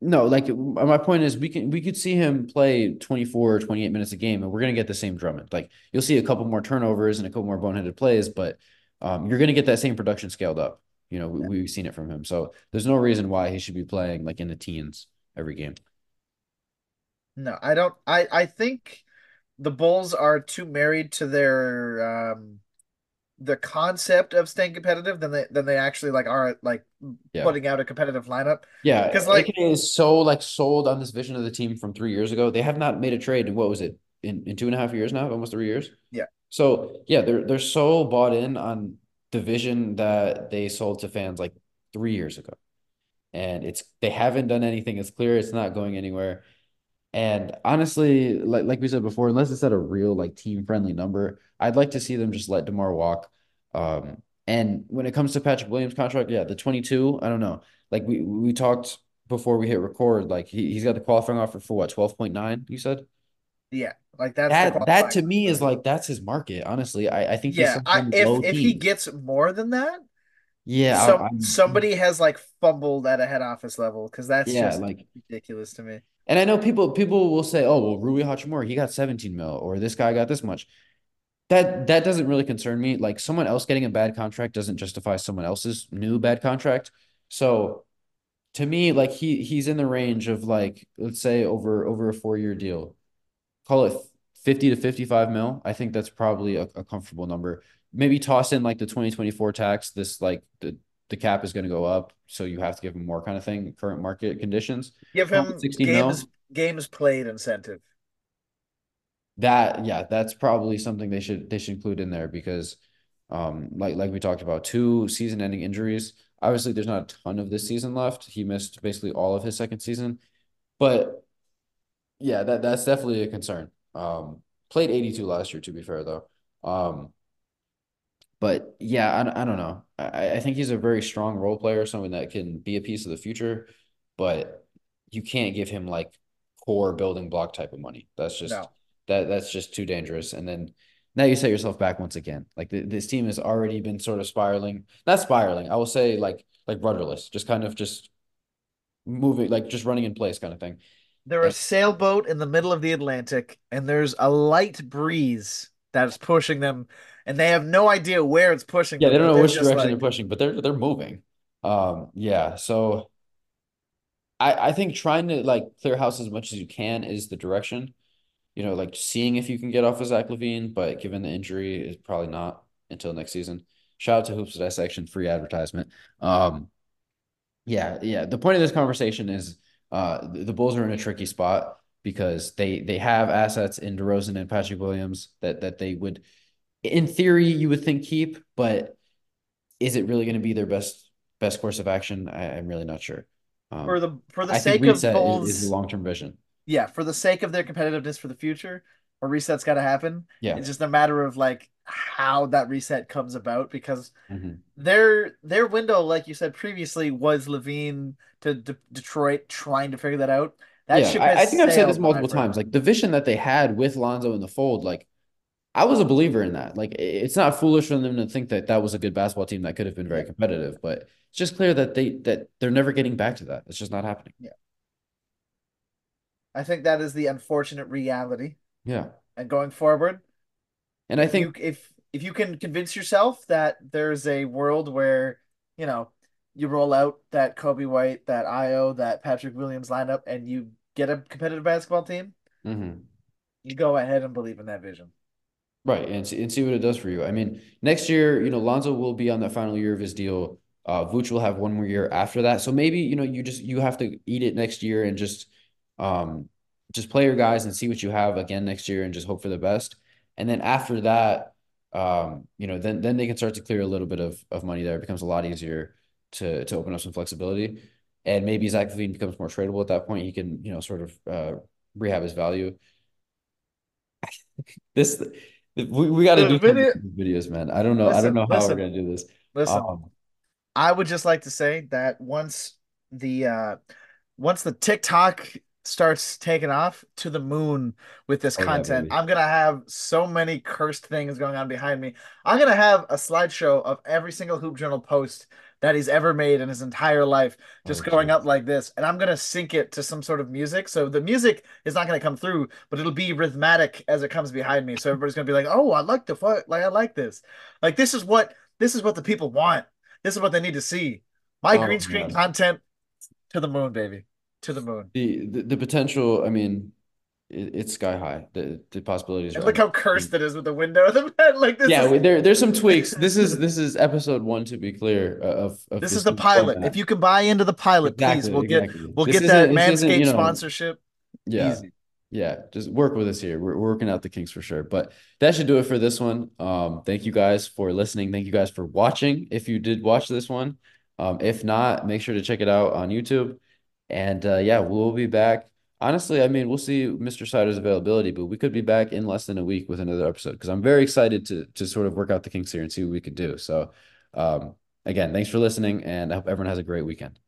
no, like my point is we can we could see him play 24 or 28 minutes a game and we're going to get the same Drummond. Like you'll see a couple more turnovers and a couple more boneheaded plays, but um, you're going to get that same production scaled up. You know, we, have seen it from him. So there's no reason why he should be playing like in the teens every game. No, I don't I I think the Bulls are too married to their um the concept of staying competitive than they than they actually like are like yeah. putting out a competitive lineup. Yeah, because like AKA is so like sold on this vision of the team from three years ago. They have not made a trade in what was it in, in two and a half years now, almost three years. Yeah. So yeah, they're they're so bought in on the vision that they sold to fans like three years ago, and it's they haven't done anything. It's clear it's not going anywhere. And honestly, like like we said before, unless it's at a real like team friendly number, I'd like to see them just let DeMar walk. Um, and when it comes to Patrick Williams' contract, yeah, the 22, I don't know. Like we we talked before we hit record, like he, he's got the qualifying offer for what, 12.9, you said? Yeah, like that's that that to me is like that's his market. Honestly, I I think yeah. I, if if he gets more than that, yeah, some, somebody has like fumbled at a head office level because that's yeah, just like ridiculous to me. And I know people people will say, "Oh, well, Rui Hachimura, he got 17 mil, or this guy got this much." That that doesn't really concern me. Like someone else getting a bad contract doesn't justify someone else's new bad contract. So to me, like he he's in the range of like let's say over over a four year deal, call it 50 to 55 mil. I think that's probably a, a comfortable number. Maybe toss in like the 2024 tax. This like the the cap is going to go up, so you have to give him more kind of thing. Current market conditions. Give him games mil. games played incentive. That yeah, that's probably something they should they should include in there because, um, like like we talked about, two season ending injuries. Obviously, there's not a ton of this season left. He missed basically all of his second season, but yeah, that that's definitely a concern. Um, played 82 last year to be fair though. Um, but yeah, I, I don't know. I, I think he's a very strong role player, someone that can be a piece of the future, but you can't give him like core building block type of money. That's just no. that that's just too dangerous. And then now you set yourself back once again. Like the, this team has already been sort of spiraling, not spiraling. I will say like like rudderless, just kind of just moving, like just running in place kind of thing. They're and, a sailboat in the middle of the Atlantic, and there's a light breeze that's pushing them and they have no idea where it's pushing. Yeah, they don't know which direction like... they're pushing, but they're they're moving. Um, yeah, so I I think trying to like clear house as much as you can is the direction. You know, like seeing if you can get off of Zach LaVine, but given the injury, is probably not until next season. Shout out to Hoops Dissection, free advertisement. Um, Yeah, yeah. The point of this conversation is uh the Bulls are in a tricky spot because they they have assets in DeRozan and Patrick Williams that that they would in theory you would think keep, but is it really going to be their best best course of action? I, am really not sure. Um, for the for the I sake of Bulls, is, is the long term vision. Yeah, for the sake of their competitiveness for the future, a reset's got to happen. Yeah, it's just a matter of like how that reset comes about because mm-hmm. their their window, like you said previously, was LaVine to D- Detroit trying to figure that out. That yeah, I, I, think I've said this multiple times. Like the vision that they had with Lonzo in the fold, like I was a believer in that. Like it's not foolish for them to think that that was a good basketball team that could have been very competitive, but it's just clear that they that they're never getting back to that. It's just not happening. Yeah. I think that is the unfortunate reality. Yeah. And going forward, and I think you, if if you can convince yourself that there's a world where, you know, you roll out that Coby White, that Ayo, that Patrick Williams lineup, and you get a competitive basketball team, mm-hmm. you go ahead and believe in that vision. Right, and see, and see what it does for you. I mean, next year, you know, Lonzo will be on that final year of his deal. Uh, Vooch will have one more year after that. So maybe you know you just you have to eat it next year and just um just play your guys and see what you have again next year and just hope for the best. And then after that, um, you know, then then they can start to clear a little bit of of money there. It becomes a lot easier to to open up some flexibility. And maybe Zach becomes more tradable at that point. He can, you know, sort of uh, rehab his value. [LAUGHS] this we, we got to do video, videos, man. I don't know. Listen, I don't know how listen, we're gonna do this. Listen, um, I would just like to say that once the uh once the TikTok starts taking off to the moon with this oh, content. Yeah, I'm gonna have so many cursed things going on behind me. I'm gonna have a slideshow of every single Hoop Journal post that he's ever made in his entire life, just oh, going geez. up like this. And I'm gonna sync it to some sort of music. So the music is not gonna come through, but it'll be rhythmic as it comes behind me. So everybody's gonna be like, "Oh, I like the fuck, like I like this. Like this is what this is what the people want. This is what they need to see. My oh, green screen man. content to the moon, baby." to the moon. The the, the potential, I mean, it, it's sky high. The the possibilities. And look how cursed it is with the window of the bed. [LAUGHS] Like this. Yeah, is... there there's some tweaks. This is this is episode one to be clear uh, of. of this, this is the pilot. If you can buy into the pilot, exactly, please, we'll exactly. get we'll this get that Manscaped you know, sponsorship. Yeah. Easy. Yeah, just work with us here. We're, we're working out the kinks for sure. But that should do it for this one. Um, thank you guys for listening. Thank you guys for watching. If you did watch this one, um, if not, make sure to check it out on YouTube. And uh, yeah, we'll be back. Honestly, I mean, we'll see Mr. Sider's availability, but we could be back in less than a week with another episode because I'm very excited to to sort of work out the kinks here and see what we could do. So, um, again, thanks for listening, and I hope everyone has a great weekend.